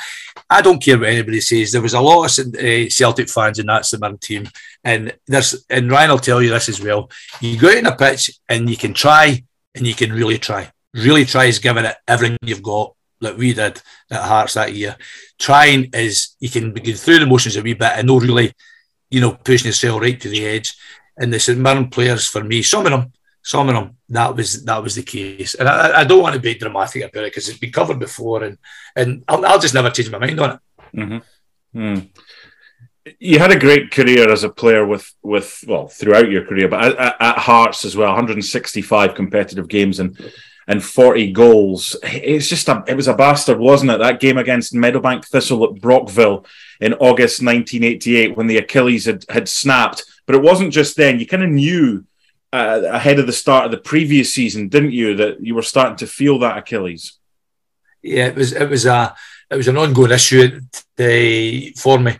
I don't care what anybody says. There was a lot of uh, Celtic fans in that St Mirren team, and there's and Ryan will tell you this as well. You go out in a pitch and you can try, and you can really try, really try is giving it everything you've got, like we did at Hearts that year. Trying is you can go through the motions a wee bit and not really, you know, pushing yourself right to the edge. And the St Mirren players, for me, some of them, some of them, that was that was the case. And I, I don't want to be dramatic about it because it's been covered before, and and I'll, I'll just never change my mind on it. Mm-hmm. Mm. You had a great career as a player with with well throughout your career, but at, at Hearts as well. 165 competitive games and and 40 goals. It's just a, it was a bastard, wasn't it? That game against Meadowbank Thistle at Brockville in August 1988 when the Achilles had, had snapped. But it wasn't just then. You kind of knew uh, ahead of the start of the previous season, didn't you, that you were starting to feel that Achilles? Yeah, it was it was a it was an ongoing issue uh, for me.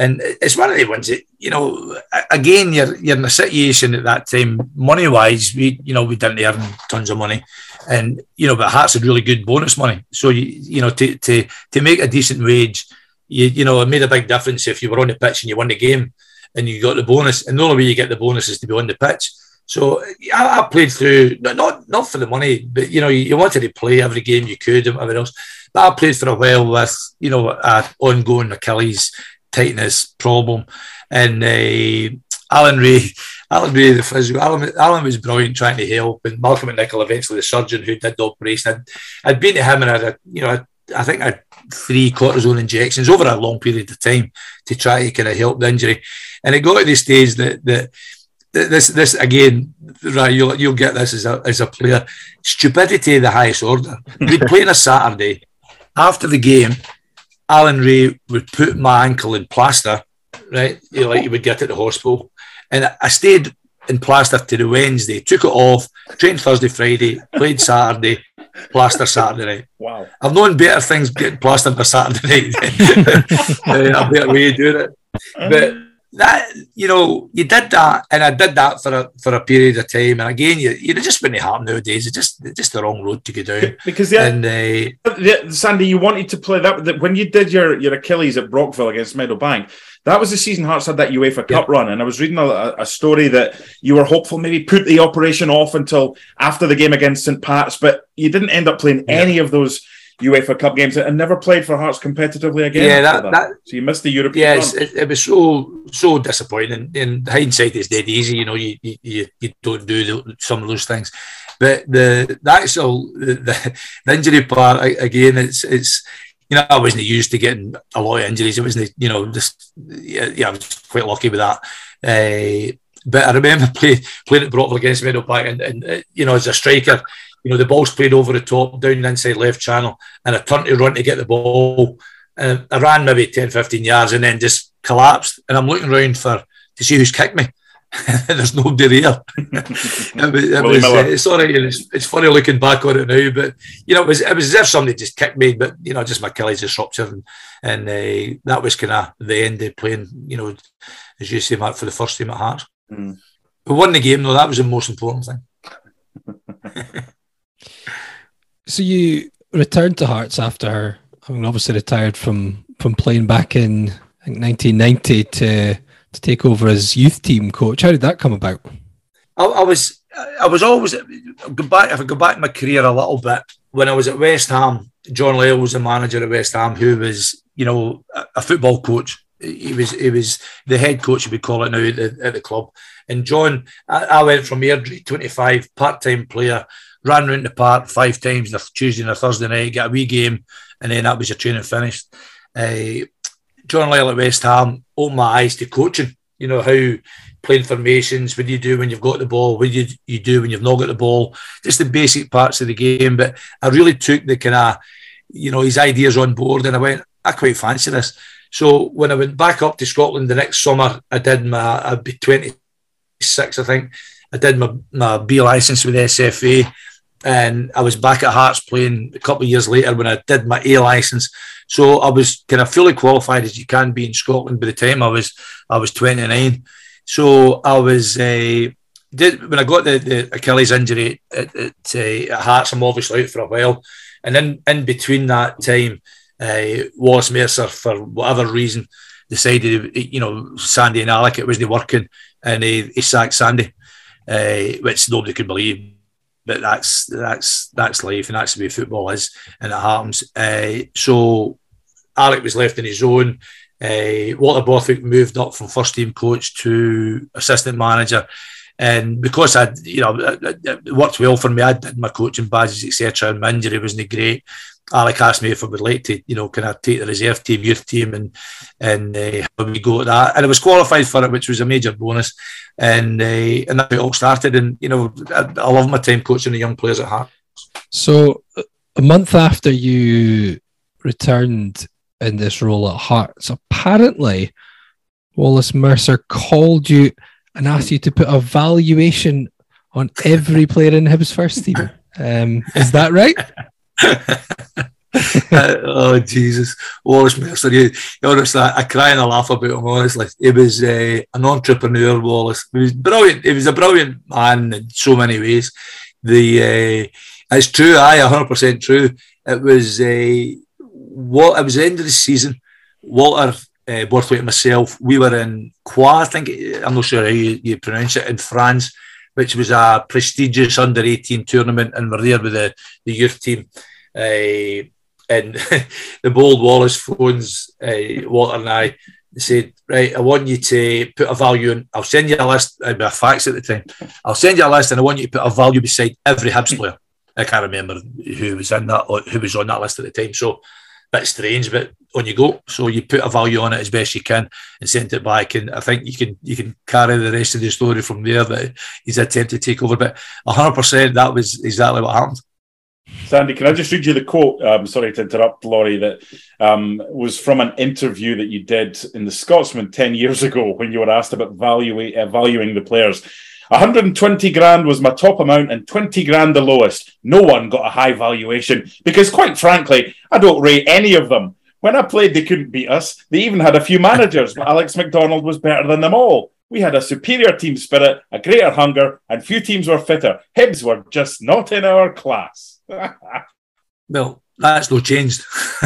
And it's one of the ones that, you know, again, you're, you're in a situation at that time, money wise, we, you know, we didn't earn tons of money. And, you know, but Hearts had really good bonus money. So, you, you know, to, to, to make a decent wage, you, you know, it made a big difference if you were on the pitch and you won the game and you got the bonus. And the only way you get the bonus is to be on the pitch. So I, I played through, not not for the money, but, you know, you, you wanted to play every game you could and whatever else. But I played for a while with, you know, an ongoing Achilles tightness problem. And uh, Alan Rae, *laughs* Alan Rae, the physio, Alan, Alan was brilliant trying to help. And Malcolm Macnicol, eventually the surgeon who did the operation, I'd, I'd been to him and I had, you know, I think I had three cortisone injections over a long period of time to try to kind of help the injury. And it got to the stage that that this this again, right? You'll you'll get this as a as a player. Stupidity of the highest order. We'd play on a Saturday after the game. Alan Rae would put my ankle in plaster, right? Like you would get at the hospital. And I stayed in plaster to the Wednesday, took it off, trained Thursday, Friday, played Saturday, plaster Saturday night. Wow. I've known better things getting plastered for Saturday night. *laughs* a better way of doing it. But that you know you did that and I did that for a for a period of time and again you you just wouldn't happen nowadays it's just it's just the wrong road to go down because yeah and uh, Sandy you wanted to play that, that when you did your your Achilles at Brockville against Meadowbank that was the season Hearts had that UEFA Cup yeah. run and I was reading a, a, story that you were hopeful maybe put the operation off until after the game against St Pat's but you didn't end up playing yeah. any of those UEFA Cup games and never played for Hearts competitively again. Yeah, that, that. that, so you missed the European. Yes, it, it, was so so disappointing. In hindsight, it's dead easy. You know, you you, you don't do the, some of those things, but the the actual the, the injury part again, it's it's you know, I wasn't used to getting a lot of injuries. It wasn't, you know, just yeah, yeah I was quite lucky with that. Uh, but I remember *laughs* play, playing at Brockville against Meadowbank, and, and uh, you know, as a striker, you know, the ball's played over the top, down the inside left channel, and I turned to run to get the ball. And I ran maybe 10, 15 yards and then just collapsed. And I'm looking around for to see who's kicked me. *laughs* There's nobody there. *laughs* it was, it was uh, it's all right. It's, it's funny looking back on it now, but you know, it was, it was as if somebody just kicked me, but you know, just my Achilles just ruptured, and, and uh, that was kind of the end of playing. You know, as you say, Mark, for the first team at Hearts. Mm. We won the game, though. That was the most important thing. *laughs* So you returned to Hearts after, mean, obviously retired from from playing back in I think 1990 to to take over as youth team coach. How did that come about? I, I was I was always go back if I go back my career a little bit when I was at West Ham. John Lyall was the manager at West Ham, who was you know a, a football coach. He was he was the head coach, we call it now at the, at the club. And John, I, I went from Airdrie, 25, part time player, ran around the park five times, the Tuesday and a Thursday night, got a wee game, and then that was your training finished. Uh, John Lyall at West Ham opened my eyes to coaching. You know how playing formations, what do you do when you've got the ball, what do you, you do when you've not got the ball, just the basic parts of the game. But I really took the kind of, you know, his ideas on board, and I went, I quite fancy this. So when I went back up to Scotland the next summer, I did my, I'd be 26, I think. I did my, my B license with SFA and I was back at Hearts playing a couple of years later when I did my A license. So I was kind of fully qualified as you can be in Scotland by the time I was I was 29. So I was uh, did when I got the, the Achilles injury at, at, uh, at Hearts. I'm obviously out for a while, and then in between that time, uh, Wallace Mercer for whatever reason decided you know Sandy and Alec it wasn't working, and he, he sacked Sandy, uh, which nobody could believe but that's that's that's life and that's the way football is and it happens. Uh, so Alec was left in his own. Uh, Walter Borthwick moved up from first team coach to assistant manager. And because I, you know, it worked well for me, I did my coaching badges, etc. And my injury wasn't great. Alec asked me if I would like to, you know, kind of take the reserve team, youth team, and and uh, we go at that. And I was qualified for it, which was a major bonus. And uh, and that it all started. And you know, I, I love my time coaching the young players at heart. So a month after you returned in this role at Hearts, apparently Wallace Mercer called you and asked you to put a valuation on every player in Hibs first team. *laughs* Um, is that right? *laughs* *laughs* oh Jesus, Wallace Mercer! You, honestly, I, I cry and I laugh about him. Honestly, he was uh, an entrepreneur. Wallace, he was brilliant. He was a brilliant man in so many ways. The uh, it's true. I hundred percent true. It was uh, what it was the end of the season. Walter uh, Borthwick and myself, we were in Qua. I think I'm not sure how you, you pronounce it in France which was a prestigious under 18 tournament, and we're there with the, the youth team. Uh, and *laughs* the bold Wallace phones uh, Walter and I said, Right, I want you to put a value in. I'll send you a list, I'd be a fax at the time. I'll send you a list and I want you to put a value beside every Hibs player. I can't remember who was in that who was on that list at the time. So bit strange, but on you go. So you put a value on it as best you can and send it back. And I think you can you can carry the rest of the story from there that he's attempted to take over. But hundred percent that was exactly what happened. Sandy, can I just read you the quote? Um, sorry to interrupt, Laurie. That um, was from an interview that you did in the Scotsman ten years ago when you were asked about value, uh, valuing the players. 120 grand was my top amount and 20 grand the lowest. No one got a high valuation because, quite frankly, I don't rate any of them. When I played, they couldn't beat us. They even had a few managers, but Alex McDonald was better than them all. We had a superior team spirit, a greater hunger, and few teams were fitter. Hibs were just not in our class. *laughs* well, that's no changed. *laughs*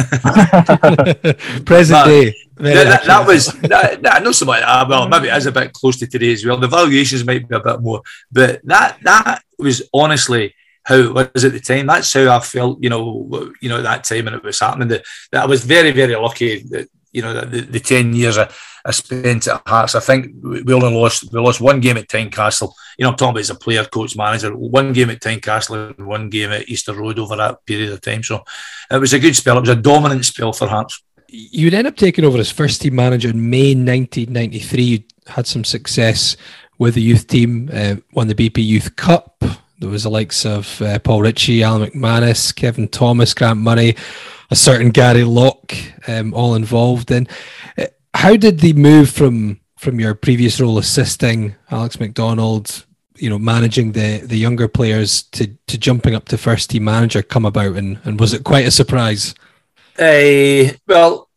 Present day. That, that, that, was that, that, not so much. Uh, well, maybe it is a bit close to today as well. The valuations might be a bit more, but that that was honestly how it was at the time. That's how I felt. You know, you know, at that time when it was happening. That, that I was very, very lucky. That you know, the, the ten years I, I spent at Hearts. I think we only lost we lost one game at Tynecastle. You know, I'm talking about as a player, coach, manager. One game at Tynecastle and one game at Easter Road over that period of time. So it was a good spell. It was a dominant spell for Hearts you'd end up taking over as first team manager in May 1993. You had some success with the youth team, uh, won the BP Youth Cup. There was the likes of uh, Paul Ritchie, Alan McManus, Kevin Thomas, Grant Murray, a certain Gary Locke, um, all involved. And uh, how did the move from from your previous role assisting Alex McDonald, you know, managing the the younger players to to jumping up to first team manager come about, and and was it quite a surprise? Uh, well,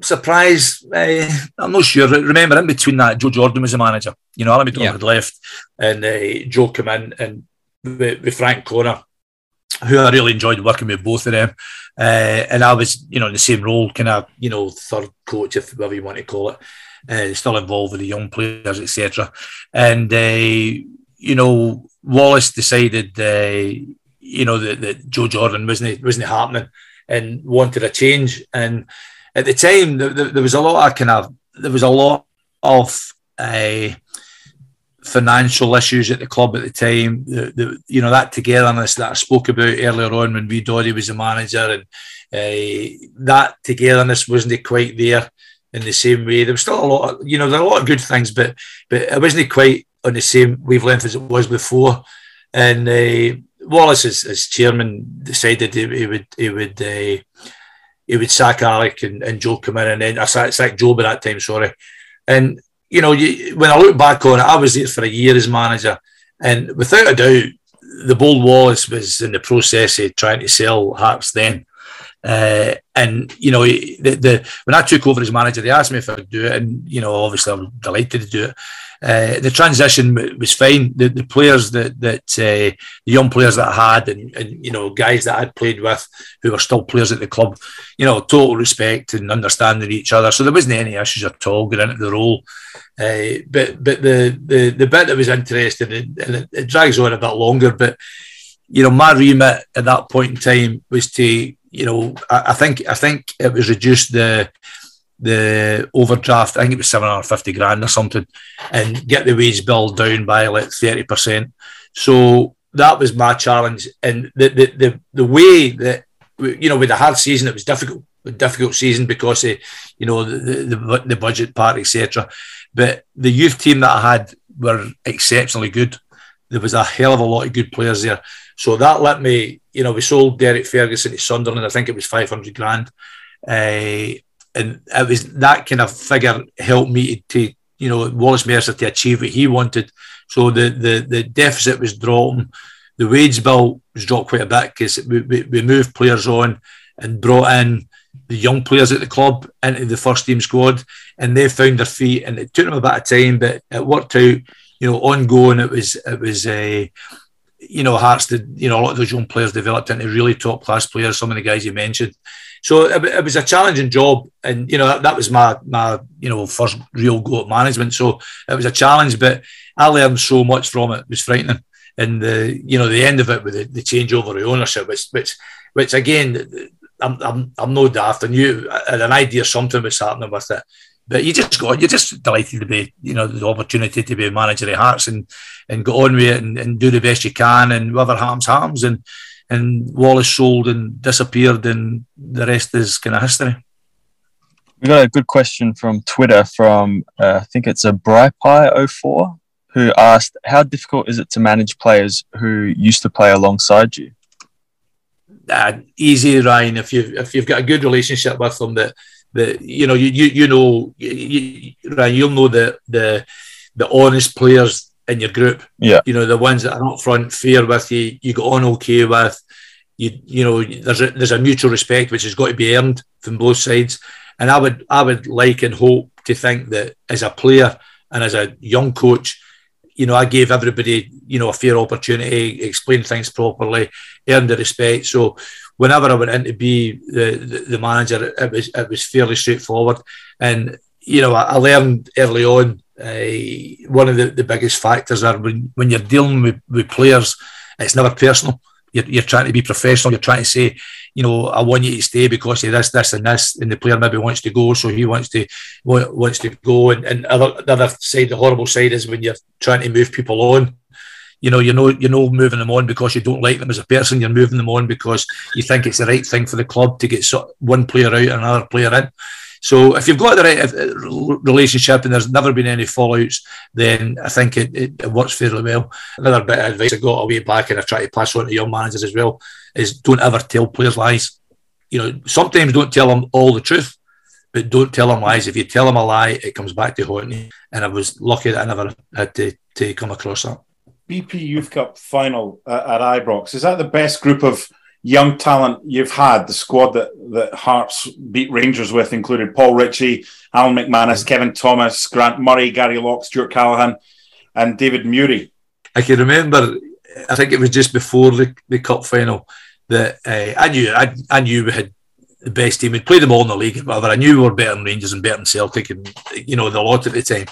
surprise. Uh, I'm not sure. Remember, in between that, Joe Jordan was the manager. You know, Alan McDonald yeah. had left, and uh, Joe came in, and with, with Frank Connor, who I really enjoyed working with both of them. Uh, and I was, you know, in the same role, kind of, you know, third coach, if whatever you want to call it. uh, still involved with the young players, etc. And uh, you know, Wallace decided, uh, you know, that, that Joe Jordan wasn't wasn't happening, and wanted a change. And at the time, there, there was a lot of kind of there was a lot of uh, financial issues at the club at the time. The, the, you know that togetherness that I spoke about earlier on when Vee Doddy was the manager, and uh, that togetherness wasn't quite there in the same way. There was still a lot, of, you know, there are a lot of good things, but but it wasn't quite on the same wavelength as it was before. And uh, Wallace, as, as, chairman, decided he, he would he would uh, he would sack Alec and, and Joe come in, and then I sacked, sacked Joe by that time. Sorry, and you know, you, when I look back on it, I was there for a year as manager, and without a doubt, the bold Wallace was in the process of trying to sell Hearts then. Uh, and you know, the, the when I took over as manager, they asked me if I'd do it, and you know, obviously I'm delighted to do it. Uh, the transition was fine. The, the players that that uh, the young players that I had, and, and you know, guys that I'd played with who were still players at the club, you know, total respect and understanding each other. So there wasn't any issues at all getting into the role. Uh, but but the, the the bit that was interesting, and, and it, it drags on a bit longer, but you know, my remit at that point in time was to you know, I, I, think I think it was reduced the the overdraft. I think it was seven hundred fifty grand or something, and get the wage bill down by like thirty percent. So that was my challenge, and the the the, the way that you know with the hard season, it was difficult, a difficult season because of you know the the, the budget part, etc. But the youth team that I had were exceptionally good. There was a hell of a lot of good players there. So that let me, you know, we sold Derek Ferguson to Sunderland. I think it was 500 grand. Uh, and it was that kind of figure helped me to, you know, Wallace Mercer to achieve what he wanted. So the the, the deficit was dropping. The wage bill was dropped quite a bit because we, we, we moved players on and brought in the young players at the club into the first team squad and they found their feet and it took them a bit of time but it worked out you know ongoing it was it was a uh, you know, Hearts did, you know, a lot of those young players developed into really top class players, some of the guys you mentioned. So it, it, was a challenging job. And, you know, that, that was my, my, you know, first real go at management. So it was a challenge, but I learned so much from it. It was frightening. And the, you know, the end of it with the, the changeover of ownership, which, which, which again, I'm, I'm, I'm no daft. I knew I had an idea something was happening with it but you just got you're just delighted to be you know the opportunity to be a manager of Hearts and and go on with it and, and do the best you can and whatever happens happens and and Wallace sold and disappeared and the rest is kind of history. We got a good question from Twitter from uh, I think it's a Brypie04 who asked how difficult is it to manage players who used to play alongside you? Uh, easy, Ryan. If you if you've got a good relationship with them that that you know you you, you know you, Ryan, you'll know the the the honest players in your group. Yeah. You know, the ones that are up front, fair with you, you got on okay with. You you know, there's a there's a mutual respect which has got to be earned from both sides. And I would I would like and hope to think that as a player and as a young coach, you know, I gave everybody, you know, a fair opportunity, explain things properly, earn the respect. So whenever I went in to be the, the, the manager, it was it was fairly straightforward. And you know, I, I learned early on uh, one of the, the biggest factors are when, when you're dealing with, with players, it's never personal. You're, you're trying to be professional. You're trying to say, you know, I want you to stay because of this, this, and this, and the player maybe wants to go, so he wants to wants to go. And, and other, the other side, the horrible side, is when you're trying to move people on. You know, you know, you're no moving them on because you don't like them as a person. You're moving them on because you think it's the right thing for the club to get one player out and another player in. So if you've got the right uh, relationship and there's never been any fallouts, then I think it, it, it works fairly well. Another bit of advice I got away back and I try to pass on to young managers as well is don't ever tell players lies. You know, sometimes don't tell them all the truth, but don't tell them lies. If you tell them a lie, it comes back to haunt you. And I was lucky that I never had to, to come across that. BP Youth Cup final at Ibrox. Is that the best group of young talent you've had, the squad that, that Hearts beat Rangers with included Paul Ritchie, Alan McManus, Kevin Thomas, Grant Murray, Gary Locke, Stuart Callaghan, and David Murray. I can remember, I think it was just before the, the cup final that uh, I knew I, I knew we had the best team. We'd played them all in the league, whatever. I knew we were better than Rangers and better than Celtic, and you know the lot at the time.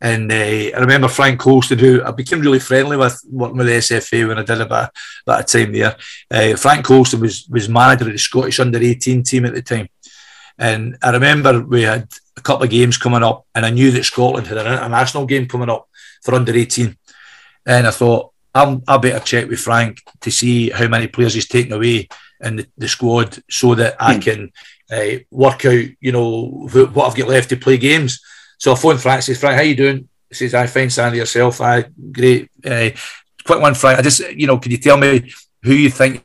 And uh, I remember Frank Coulston, who I became really friendly with working with the SFA when I did about a bit, bit of time there. Uh, Frank Coulston was was manager of the Scottish under 18 team at the time. And I remember we had a couple of games coming up, and I knew that Scotland had an international game coming up for under 18. And I thought, I'm, I better check with Frank to see how many players he's taken away in the, the squad so that I hmm. can uh, work out, you know, what I've got left to play games. So I phoned Frank, says, Frank, how you doing? He says, I find Sandy yourself. I great. Uh, quick one, Frank. I just, you know, can you tell me who you think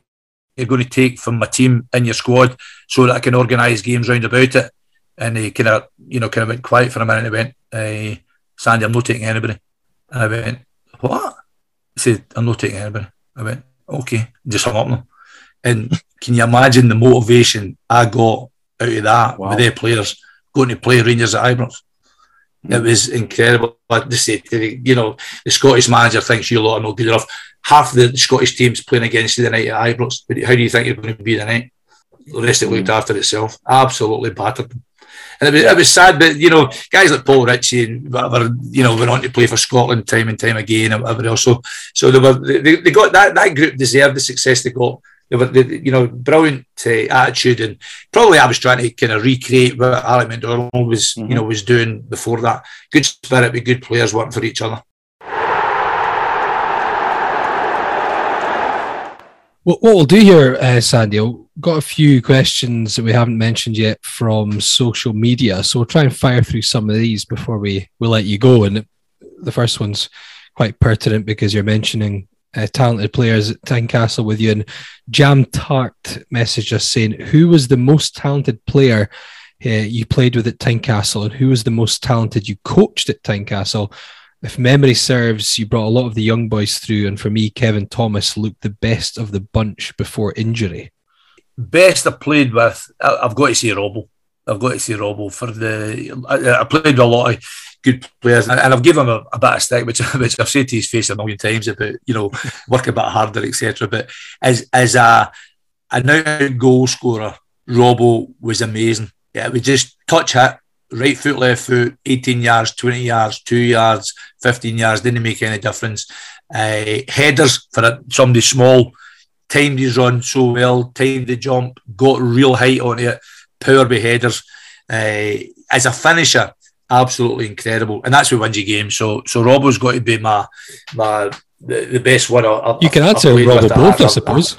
you're going to take from my team in your squad so that I can organise games round about it? And he kind of, you know, kind of went quiet for a minute and he went, uh, Sandy, I'm not taking anybody. And I went, what? He said, I'm not taking anybody. I went, okay, just hung up them. And can you imagine the motivation I got out of that wow. with their players going to play Rangers at Ibrox? It was incredible. Like to say, you know, the Scottish manager thinks you lot are not good enough. Half the Scottish teams playing against you the night at Ibrox. How do you think you're going to be the night? The rest of it looked mm. after itself. Absolutely battered them. And it was, it was sad, but you know, guys like Paul Ritchie and whatever, you know, went on to play for Scotland time and time again and whatever else. So, so they were they, they got that that group deserved the success they got. They were, they, you know, brilliant uh, attitude, and probably I was trying to kind of recreate what Alec McDonald was, mm-hmm. you know, was doing before that. Good spirit with good players working for each other. Well, what we'll do here, uh, Sandy, got a few questions that we haven't mentioned yet from social media. So we'll try and fire through some of these before we, we let you go. And the first one's quite pertinent because you're mentioning uh, talented players at Tynecastle with you. And Jam Tart messaged us saying, Who was the most talented player uh, you played with at Tynecastle and who was the most talented you coached at Tynecastle? If memory serves, you brought a lot of the young boys through, and for me, Kevin Thomas looked the best of the bunch before injury best I played with, I've got to say Robbo. I've got to say Robbo for the. I, I, played a lot of good players, and, I've given him a, a, bit of stick, which *laughs* which I've said to his face a million times about you know *laughs* work a bit harder, etc. But as as a a now goal scorer, Robbo was amazing. Yeah, it was just touch hit, right foot, left foot, 18 yards, 20 yards, two yards, 15 yards, didn't make any difference. Uh, headers for a, somebody small timed his run so well, timed the jump, got real height on it, power beheaders. Uh, as a finisher, absolutely incredible, and that's wins you game. So, so Robbo's got to be my my the, the best one. I, you can answer Robbo both, I suppose.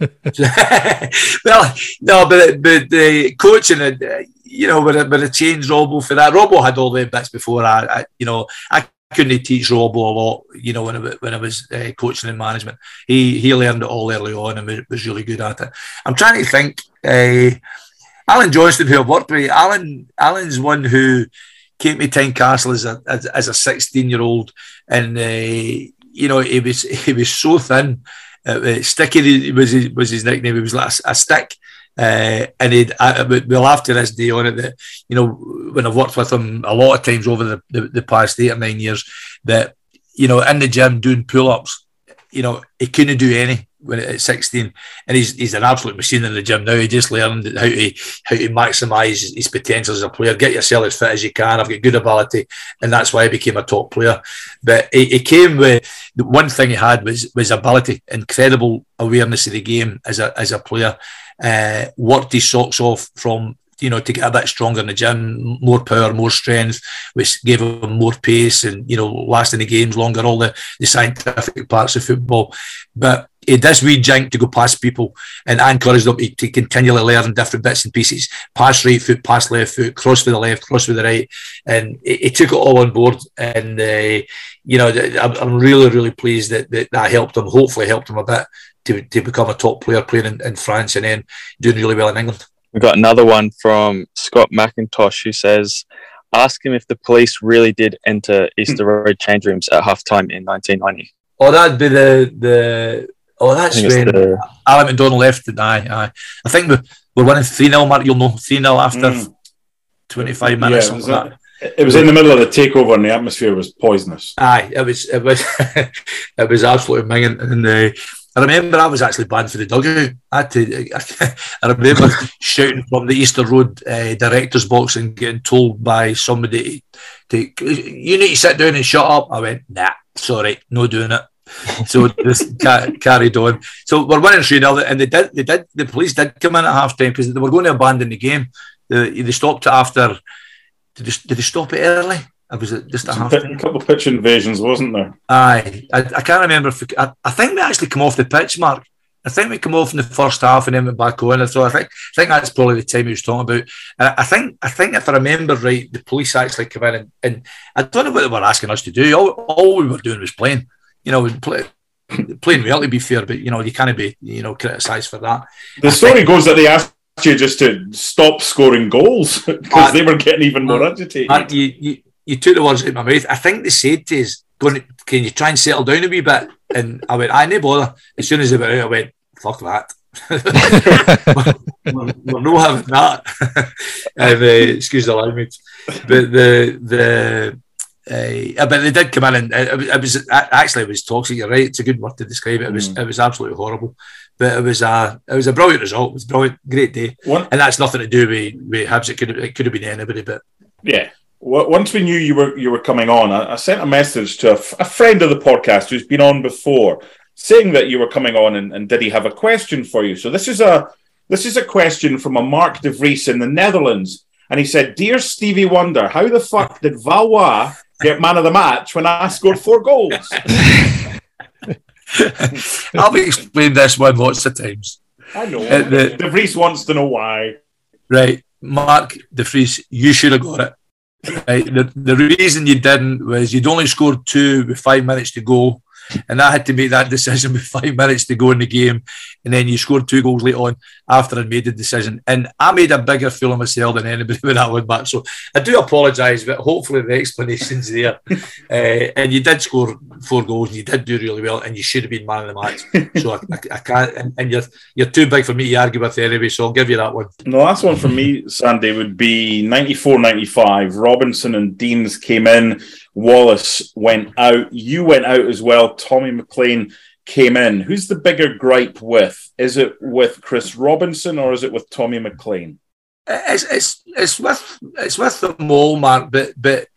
*laughs* well, no, but but the coaching, uh, you know, with a, with a change Robbo for that. Robbo had all the bits before. I, I you know, I couldn't teach Robbo a lot, you know, when I, when I was uh, coaching and management. He he learned it all early on and was really good at it. I'm trying to think. Uh, Alan Johnston, who I've worked with, Alan Alan's one who came to Tynecastle as a as, as a 16 year old, and uh, you know he was he was so thin. Uh, sticky was his, was his nickname. He was like a, a stick. Uh, and he'd, I, we'll have to this day on it that, you know, when I've worked with him a lot of times over the, the, the past eight or nine years, that, you know, in the gym doing pull ups, you know, he couldn't do any when at 16 and he's he's an absolute machine in the gym now. He just learned how to how to maximize his potential as a player. Get yourself as fit as you can. I've got good ability. And that's why I became a top player. But he, he came with the one thing he had was was ability. Incredible awareness of the game as a as a player. Uh, worked his socks off from you know to get a bit stronger in the gym, more power, more strength, which gave him more pace and you know lasting the games longer. All the, the scientific parts of football, but it does we jink to go past people, and I encourage them to, continually learn different bits and pieces. Pass right foot, pass left foot, cross with the left, cross with the right, and he, took it all on board. And uh, you know, I'm really, really pleased that, that that helped him. Hopefully, helped him a bit to, to become a top player playing in, in France and then doing really well in England. We've got another one from Scott McIntosh who says, Ask him if the police really did enter Easter hmm. Road change rooms at halftime in 1990. Oh, that'd be the. the Oh, that's when the... Alec McDonald left. Aye, aye. I think we're, we're winning 3 0, Mark. You'll know 3 0 after mm. 25 minutes. Yeah, it, was a, it was in the middle of the takeover and the atmosphere was poisonous. Aye, it was it was *laughs* it was absolutely minging. And uh, I remember I was actually banned for the dugout. I had to. *laughs* I remember shouting from the Easter Road uh, director's box and getting told by somebody to, "You need to sit down and shut up." I went, "Nah, sorry, no doing it." so just *laughs* ca- carried on. So we're winning three 0 and they did. They did. The police did come in at half time because they were going to abandon the game. They, they stopped it after. Did they, did they stop it early? Or was it just a half? A couple of pitch invasions, wasn't there? Aye, I, I can't remember. If, I, I think we actually come off the pitch, Mark. I think we come off in the first half and then went back on. So I think I think that's probably the time he was talking about. And I think I think if I remember right, the police actually came in and, and I don't know what they were asking us to do. All, all we were doing was playing you know, play, *coughs* playing well to be fair, but you know, you can't be, you know, criticised for that. The I story think, goes that they asked you just to stop scoring goals *laughs* because they were getting even more agitated. Mark, you, you, you took the words out of my mouth. I think they said to us, going, can you try and settle down a wee bit? And I went, I no bother. As soon as they were out, I went, fuck that. *laughs* *laughs* we're, we're not having that. *laughs* um, uh, excuse the language. But the the uh, but they did come in, and it, it, was actually it was toxic. You're right; it's a good word to describe it. It was mm. it was absolutely horrible, but it was a it was a brilliant result. It was a brilliant, great day, One, and that's nothing to do with with Hibs. It could have, it could have been anybody, but yeah. Once we knew you were you were coming on, I, I sent a message to a, f- a friend of the podcast who's been on before, saying that you were coming on, and, and did he have a question for you? So this is a this is a question from a Mark de Vries in the Netherlands. And he said, Dear Stevie Wonder, how the fuck did Valois get man of the match when I scored four goals. *laughs* I've explained this one lots of times. I know. Uh, the, De Vries wants to know why. Right. Mark De Vries, you should have got it. The, the reason you didn't was you'd only scored two with five minutes to go. And I had to make that decision with five minutes to go in the game. And then you scored two goals late on after I'd made the decision. And I made a bigger fool of myself than anybody when I went back. So I do apologise, but hopefully the explanation's there. *laughs* uh, and you did score four goals and you did do really well and you should have been man of the match. So I, I, I can't, and, and, you're you're too big for me to argue with anyway. So I'll give you that one. The last one for me, Sandy, would be 94 95. Robinson and Deans came in Wallace went out. You went out as well. Tommy McLean came in. Who's the bigger gripe with? Is it with Chris Robinson or is it with Tommy McLean? It's it's it's with it's with them all, Mark. But but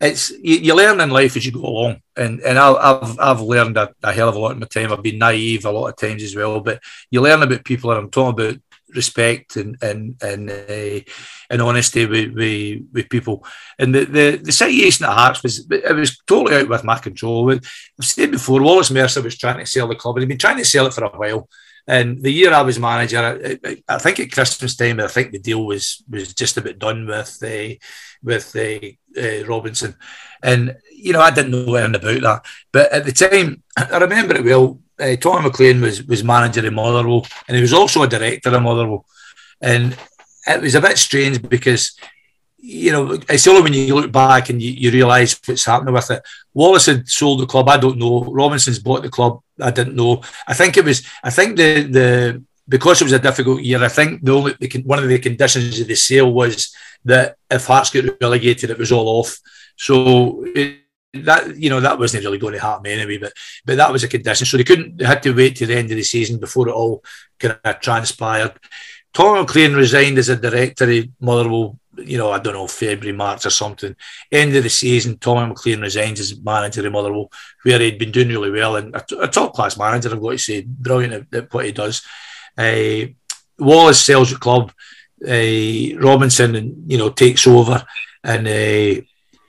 it's you, you learn in life as you go along, and and I've I've learned a, a, hell of a lot in my time. I've been naive a lot of times as well, but you learn about people, and I'm talking about respect and and and uh, and honesty with, with, with people. And the, the the situation at Hearts was it was totally out with my control. I've said before, Wallace Mercer was trying to sell the club, and he'd been trying to sell it for a while. And the year I was manager, I, I think at Christmas time, I think the deal was was just about done with uh, with uh, uh, Robinson, and you know I didn't know anything about that. But at the time, *clears throat* I remember it well uh, Tom McLean was was manager in Motherwell, and he was also a director in Motherwell, and it was a bit strange because you know it's only when you look back and you, you realise what's happening with it. Wallace had sold the club. I don't know. Robinson's bought the club. I didn't know. I think it was. I think the the because it was a difficult year. I think the only one of the conditions of the sale was that if Hearts get relegated, it was all off. So. It, that you know that wasn't really going to happen anyway, but but that was a condition. So they couldn't they had to wait to the end of the season before it all kind of transpired. Tom McLean resigned as a director of Motherwell, you know, I don't know, February, March or something. End of the season, Tom McLean resigns as manager of Motherwell, where he'd been doing really well and a, a top class manager, I've got to say, brilliant at, at what he does. Uh, Wallace sells the club. Uh, Robinson, and you know, takes over, and uh,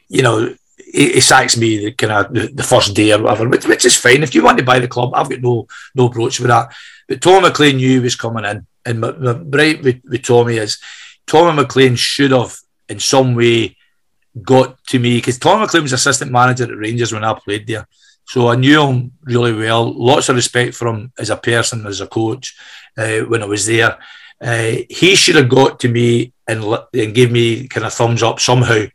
you know, he, he sacks me the kind of the, the, first day or whatever, which, which, is fine. If you want to buy the club, I've got no no broach with that. But Tom McLean knew he was coming in, and my, my right with, with Tommy is Tommy McLean should have in some way got to me because Tommy McLean was assistant manager at Rangers when I played there. So I knew him really well. Lots of respect for him as a person, as a coach uh, when I was there. Uh, he should have got to me and, and gave me kind of thumbs up somehow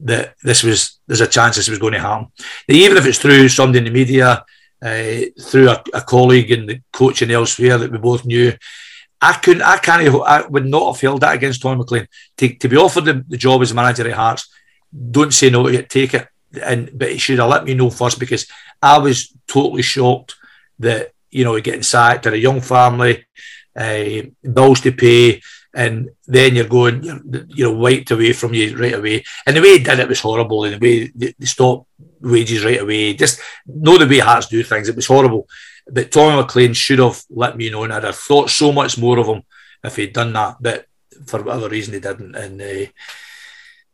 that this was there's a chance this was going to happen. Now, even if it's through somebody in the media, uh, through a, a, colleague and the coaching elsewhere that we both knew, I couldn't, I can't, I would not have held that against Tom McLean. To, to be offered the, the, job as manager at Hearts, don't say no take it. And but he should have let me know first because I was totally shocked that you know, getting sacked, and a young family, uh, bills to pay, and then you're going, you're, you're wiped away from you right away. And the way he did it was horrible, and the way they, they stopped wages right away, just know the way Hearts do things, it was horrible. But Tommy McLean should have let me know, and I'd have thought so much more of him if he'd done that. But for whatever reason, he didn't. And uh,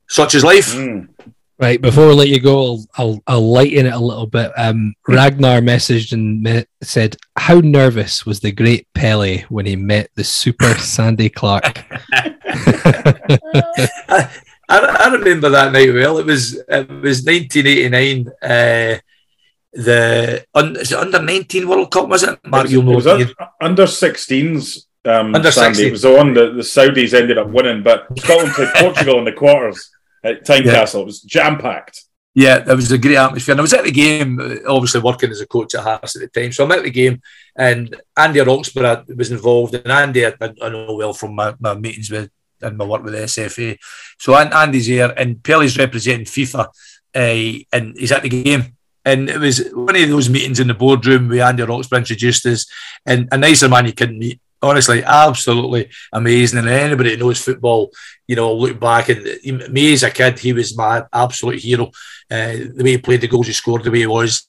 such is life. Mm. Right, before I let you go, I'll, I'll, I'll lighten it a little bit. Um, *laughs* Ragnar messaged and me- said, How nervous was the great Pele when he met the super *laughs* Sandy Clark? *laughs* I, I remember that night well. It was it was 1989. Uh, the un, is it under 19 World Cup was it? Mark, It you'll know. un- under 16s. Um, Under Sandy. 16. It was the one that the Saudis ended up winning, but Scotland played *laughs* Portugal in the quarters at Tynecastle. It was jam packed. Yeah, there was a great atmosphere. And I was at the game, obviously working as a coach at Hearts at the time. So I'm at the game, and Andy Roxburgh was involved. And Andy, I, I know well from my, my meetings with and my work with the SFA. So Andy's here, and Pele's representing FIFA, uh, and he's at the game. And it was one of those meetings in the boardroom where Andy Roxburgh introduced us, and a nicer man you couldn't meet. Honestly, absolutely amazing. And anybody that knows football, you know, look back and me as a kid, he was my absolute hero. Uh, the way he played, the goals he scored, the way he was,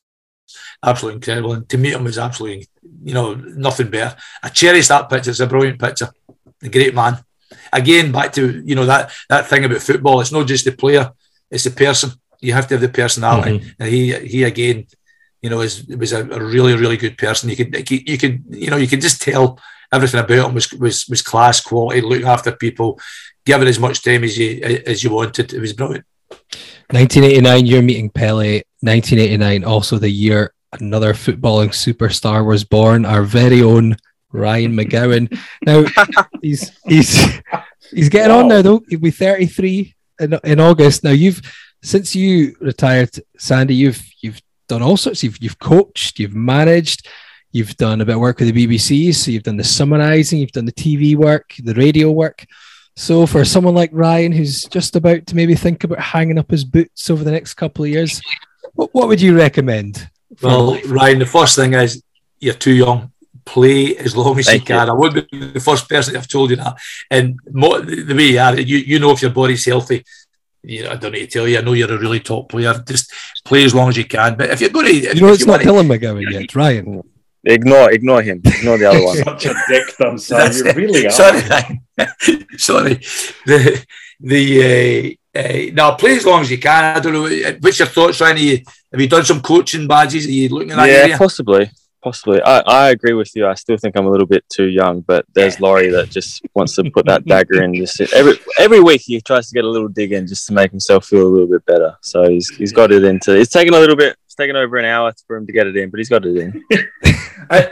absolutely incredible. And to meet him was absolutely, you know, nothing better. I cherish that picture. It's a brilliant picture. A great man. Again, back to you know that that thing about football. It's not just the player; it's the person. You have to have the personality. And he he again, you know, is was a, a really really good person. You could you could you know you could just tell everything about him was was was class quality, looking after people, giving as much time as you as you wanted. It was brilliant. 1989, you're meeting Pele. 1989, also the year another footballing superstar was born, our very own Ryan McGowan. Now, *laughs* he's he's he's getting on now though. He'll be 33 in, in August. Now, you've since you retired, Sandy, you've you've done all sorts. You've you've coached, you've managed, you've done a bit of work with the BBC. So you've done the summarizing, you've done the TV work, the radio work. So for someone like Ryan, who's just about to maybe think about hanging up his boots over the next couple of years, what, what would you recommend? Well, life? Ryan, the first thing is you're too young. Play as long as Thank you can. you. I would be the first person to have told you that. And mo- the way you are, you, you know if your body's healthy. You know, I don't need to tell you. I know you're a really top player. Just play as long as you can. But if you're going to, you know, it's not Dylan McGowan yet, it's Ryan. Ignore, ignore him. Ignore the other *laughs* one. Such a dick, done, son. You really are. Sorry, *laughs* sorry. The the uh, uh, now play as long as you can. I don't know. What's your thoughts, Ryan? Have you, have you done some coaching badges? Are you looking at that yeah, area? possibly. Possibly. I, I agree with you. I still think I'm a little bit too young, but there's Laurie that just wants to put that dagger in. Just every every week he tries to get a little dig in just to make himself feel a little bit better. So he's he's got it into. It's taken a little bit. It's taken over an hour for him to get it in, but he's got it in. *laughs* I,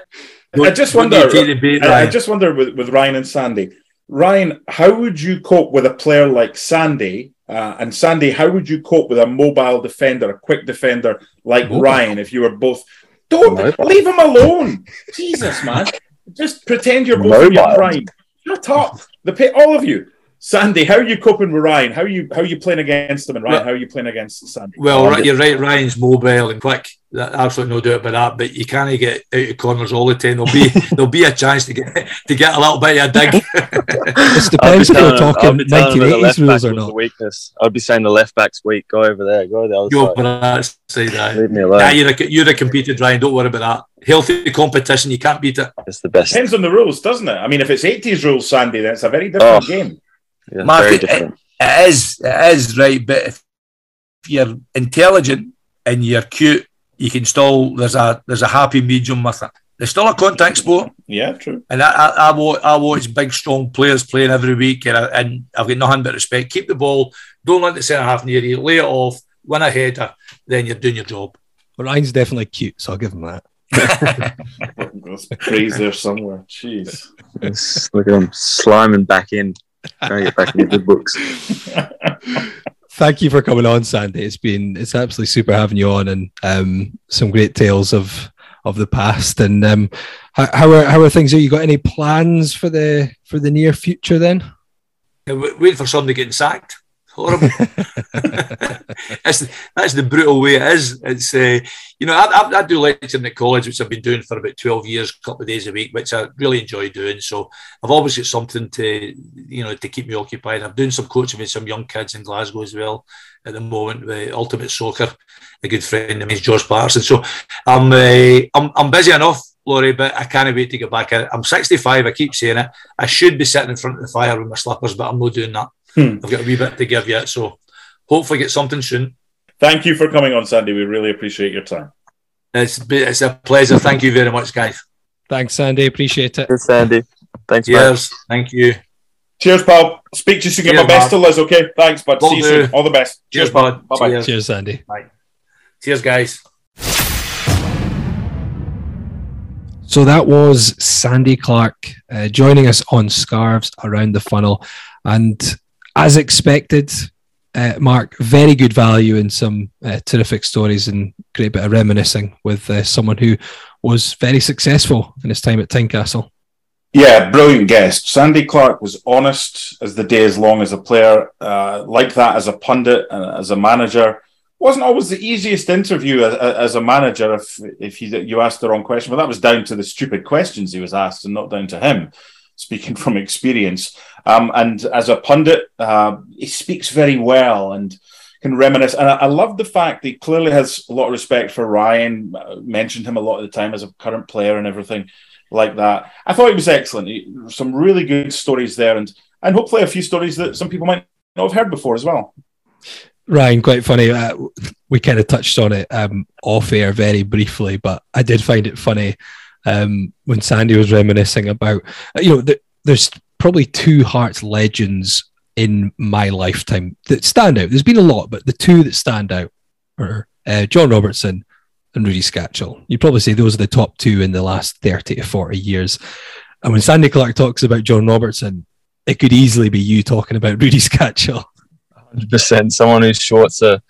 I just wonder. need to debate, I, I just wonder with, with Ryan and Sandy. Ryan, how would you cope with a player like Sandy? Uh, and Sandy, how would you cope with a mobile defender, a quick defender like Mobile? Ryan? If you were both, don't Mobile? leave him alone. Jesus, man, just pretend you're both in your prime. Shut up. The pay, all of you. Sandy, how are you coping with Ryan? How are you how are you playing against him? And Ryan, Well- how are you playing against Sandy? Well, right, you're right. Ryan's mobile and quick. That, absolutely no doubt about that. But you can't get out of corners all the time. There'll be *laughs* there'll be a chance to get to get a little bit of a dig. *laughs* It I'll be depends if you're telling him- I'll talking be telling him that the 1980s rules or not. weakness. I'd be saying the left back's weak. Go over there. Go the other Go side. for that side. aye. Leave me alone. Nah, you're a, you're a competed Ryan. Don't worry about that. Healthy competition. You can't beat it. It's the best. Depends on the rules, doesn't it? I mean, if it's 80s rules, Sandy, then it's a very different Oh. game. Yeah, Mark, very it- It is. It is right. But if you're intelligent and you're cute, you can still there's a there's a happy medium with it. There's still a contact sport. Yeah, true. And I, I, I, watch, I watch big, strong players playing every week, and, I, and I've got nothing but respect. Keep the ball, don't let the centre half near you, lay it off, win a header, then you're doing your job. But Ryan's definitely cute, so I'll give him that. *laughs* There's praise there somewhere. Jeez. It's- Look at him sliming back in. Trying to get back in the good books. *laughs* Thank you for coming on, Sandy. It's been it's absolutely super having you on, and um, some great tales of of the past. And um, how, how are how are things? Have you got any plans for the for the near future? Then And wa- Wait for somebody getting sacked. Horrible. *laughs* that's, that's the brutal way it is. It's uh, you know I, I, I, do lecturing at college, which I've been doing for about twelve years, a couple of days a week, which I really enjoy doing. So I've always got something to you know to keep me occupied. I'm doing some coaching with some young kids in Glasgow as well at the moment with Ultimate Soccer, a good friend of mine, George Patterson. So I'm uh, I'm, I'm busy enough. Laurie, but I can't wait to get back. I'm 65. I keep saying it. I should be sitting in front of the fire with my slippers, but I'm not doing that. Hmm. I've got a wee bit to give yet, so hopefully get something soon. Thank you for coming on, Sandy. We really appreciate your time. It's it's a pleasure. Thank you very much, guys. Thanks, Sandy. Appreciate it. Thanks, Sandy. Thanks, Cheers. Man. Thank you. Cheers, pal. Speak to you soon. Get my best to Liz, okay? Thanks, bud. Will See you soon. All the best. Cheers, Cheers bud. Bye bye. Cheers, Sandy. Bye. Cheers, guys. So that was Sandy Clark uh, joining us on Scarves Around the Funnel. And as expected, uh, Mark, very good value and some uh, terrific stories and great bit of reminiscing with uh, someone who was very successful in his time at Tynecastle. Yeah, brilliant guest. Sandy Clark was honest as the day is long as a player, uh, like that as a pundit and as a manager. Wasn't always the easiest interview as, as a manager if if you asked the wrong question, but that was down to the stupid questions he was asked and not down to him speaking *laughs* from experience. Um, and as a pundit, uh, he speaks very well and can reminisce. And I, I, love the fact that he clearly has a lot of respect for Ryan. Uh, mentioned him a lot of the time as a current player and everything like that. I thought he was excellent. He, some really good stories there, and and hopefully a few stories that some people might not have heard before as well. Ryan, quite funny. Uh, we kind of touched on it um, off air very briefly, but I did find it funny um, when Sandy was reminiscing about, you know, the, there's probably two Hearts legends in my lifetime that stand out. There's been a lot, but the two that stand out are uh, John Robertson and Rudi Skácel. You'd probably say those are the top two in the last 30 to 40 years. And when Sandy Clark talks about John Robertson, it could easily be you talking about Rudi *laughs* Skácel. 100%. Someone whose shorts are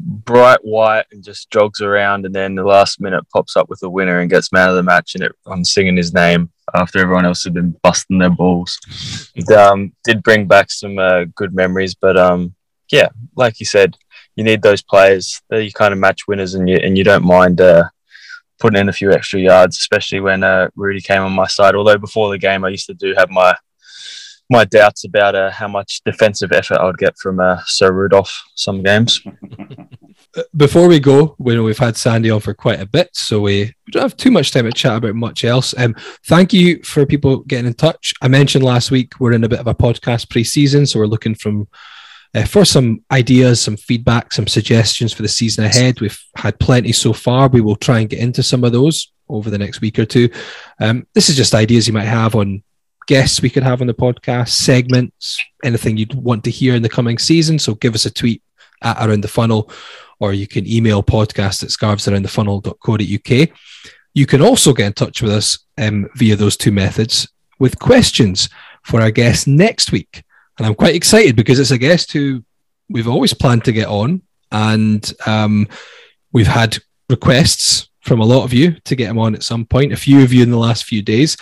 bright white and just jogs around and then the last minute pops up with the winner and gets man of the match and I'm singing his name after everyone else had been busting their balls. It um, did bring back some uh, good memories, but um, yeah, like you said, you need those players. They're you kind of match winners and you and you don't mind uh, putting in a few extra yards, especially when uh, Rudi came on my side. Although before the game, I used to do have my my doubts about uh, how much defensive effort I'd get from uh, Sir Rudolph some games. *laughs* Before we go, we know we've had Sandy on for quite a bit, so we, we don't have too much time to chat about much else. Um, thank you for people getting in touch. I mentioned last week we're in a bit of a podcast pre-season, so we're looking from uh, for some ideas, some feedback, some suggestions for the season ahead. We've had plenty so far. We will try and get into some of those over the next week or two. Um, this is just ideas you might have on guests we could have on the podcast, segments, anything you'd want to hear in the coming season. So give us a tweet at Around the Funnel, or you can email podcast at scarvesaroundthefunnel.co.uk. You can also get in touch with us um, via those two methods with questions for our guest next week. And I'm quite excited because it's a guest who we've always planned to get on, and um, we've had requests from a lot of you to get him on at some point, a few of you in the last few days.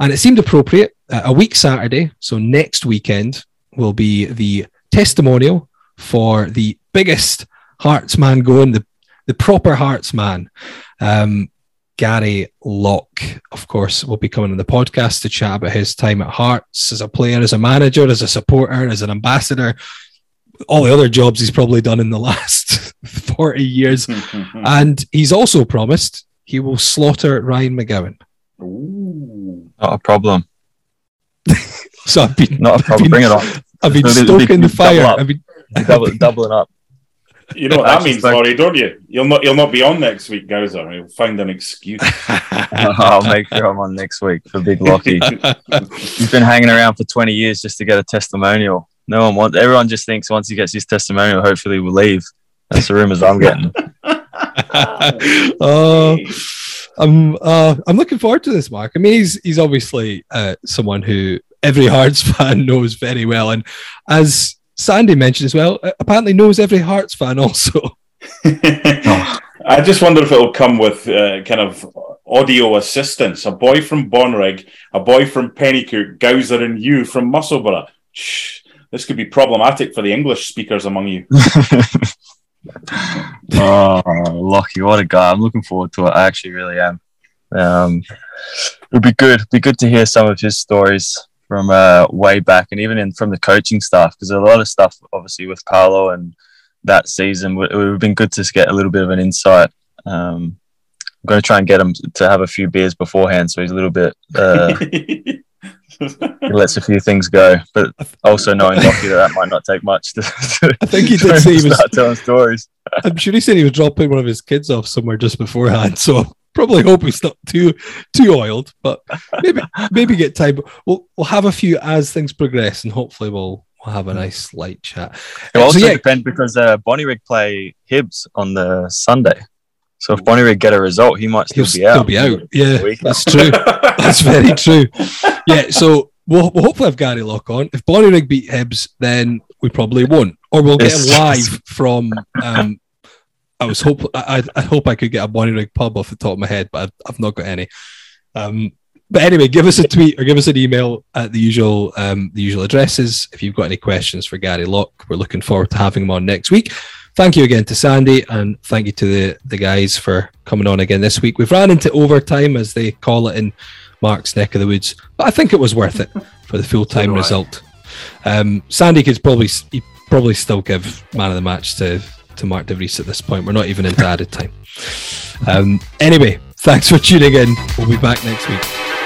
And it seemed appropriate. Uh, a week Saturday, so next weekend, will be the testimonial for the biggest Hearts man going, the, the proper Hearts man. Um, Gary Locke, of course, will be coming on the podcast to chat about his time at Hearts as a player, as a manager, as a supporter, as an ambassador, all the other jobs he's probably done in the *laughs* last 40 years. *laughs* and he's also promised he will slaughter Ryan McGowan. Ooh. Not a problem. *laughs* so I've been not a problem. Been, Bring it on. *laughs* I've been stoking the fire. I've been double, *laughs* doubling up. You know what that means, Laurie, don't you? You'll not you'll not be on next week, Gowser. You'll find an excuse. I'll make sure I'm on next week for Big Lockie. He's been hanging around for 20 years just to get a testimonial. No one wants. Everyone just thinks once he gets his testimonial, hopefully we'll leave. That's the rumors I'm getting. oh. I'm uh, I'm looking forward to this, Mark. I mean, he's he's obviously uh, someone who every *laughs* Hearts fan knows very well, and as Sandy mentioned as well, apparently knows every Hearts fan also. *laughs* I just wonder if it'll come with uh, kind of audio assistance. A boy from Bonnyrigg, a boy from Penicuik, Gowser, and you from Musselburgh. Shh, this could be problematic for the English speakers among you. *laughs* oh, Lockie, what a guy! I'm looking forward to it. I actually really am. Um, it'd be good. It'd be good to hear some of his stories from uh, way back, and even in from the coaching staff, because a lot of stuff, obviously, with Carlo and that season, it would have been good to get a little bit of an insight. Um, I'm going to try and get him to have a few beers beforehand, so he's a little bit. Uh, *laughs* he *laughs* lets a few things go, but also knowing *laughs* Lockie that that might not take much. To, to I think he did say he was start telling stories. I'm sure he said he was dropping one of his kids off somewhere just beforehand, so probably hope he's not too too oiled, but maybe maybe get time. We'll we'll have a few as things progress, and hopefully we'll we'll have a nice light chat. It also so yeah, depend because uh, Bonnyrigg play Hibs on the Sunday. So if Bonnyrigg get a result, he might still be out. He'll be out. Yeah, that's true. That's very true. Yeah, so we'll, we'll hopefully have Gary Locke on. If Bonnyrigg beat Hibs, then we probably won't, or we'll get him live from. Um, I was hope I, I hope I could get a Bonnyrigg pub off the top of my head, but I've, I've not got any. Um, but anyway, give us a tweet or give us an email at the usual um, the usual addresses if you've got any questions for Gary Locke. We're looking forward to having him on next week. Thank you again to Sandy and thank you to the, the guys for coming on again this week. We've ran into overtime as they call it in Mark's neck of the woods, but I think it was worth it for the full time result. Um, Sandy could probably he'd probably still give man of the match to to Mark De Vries at this point. We're not even into added time. Um, anyway, thanks for tuning in. We'll be back next week.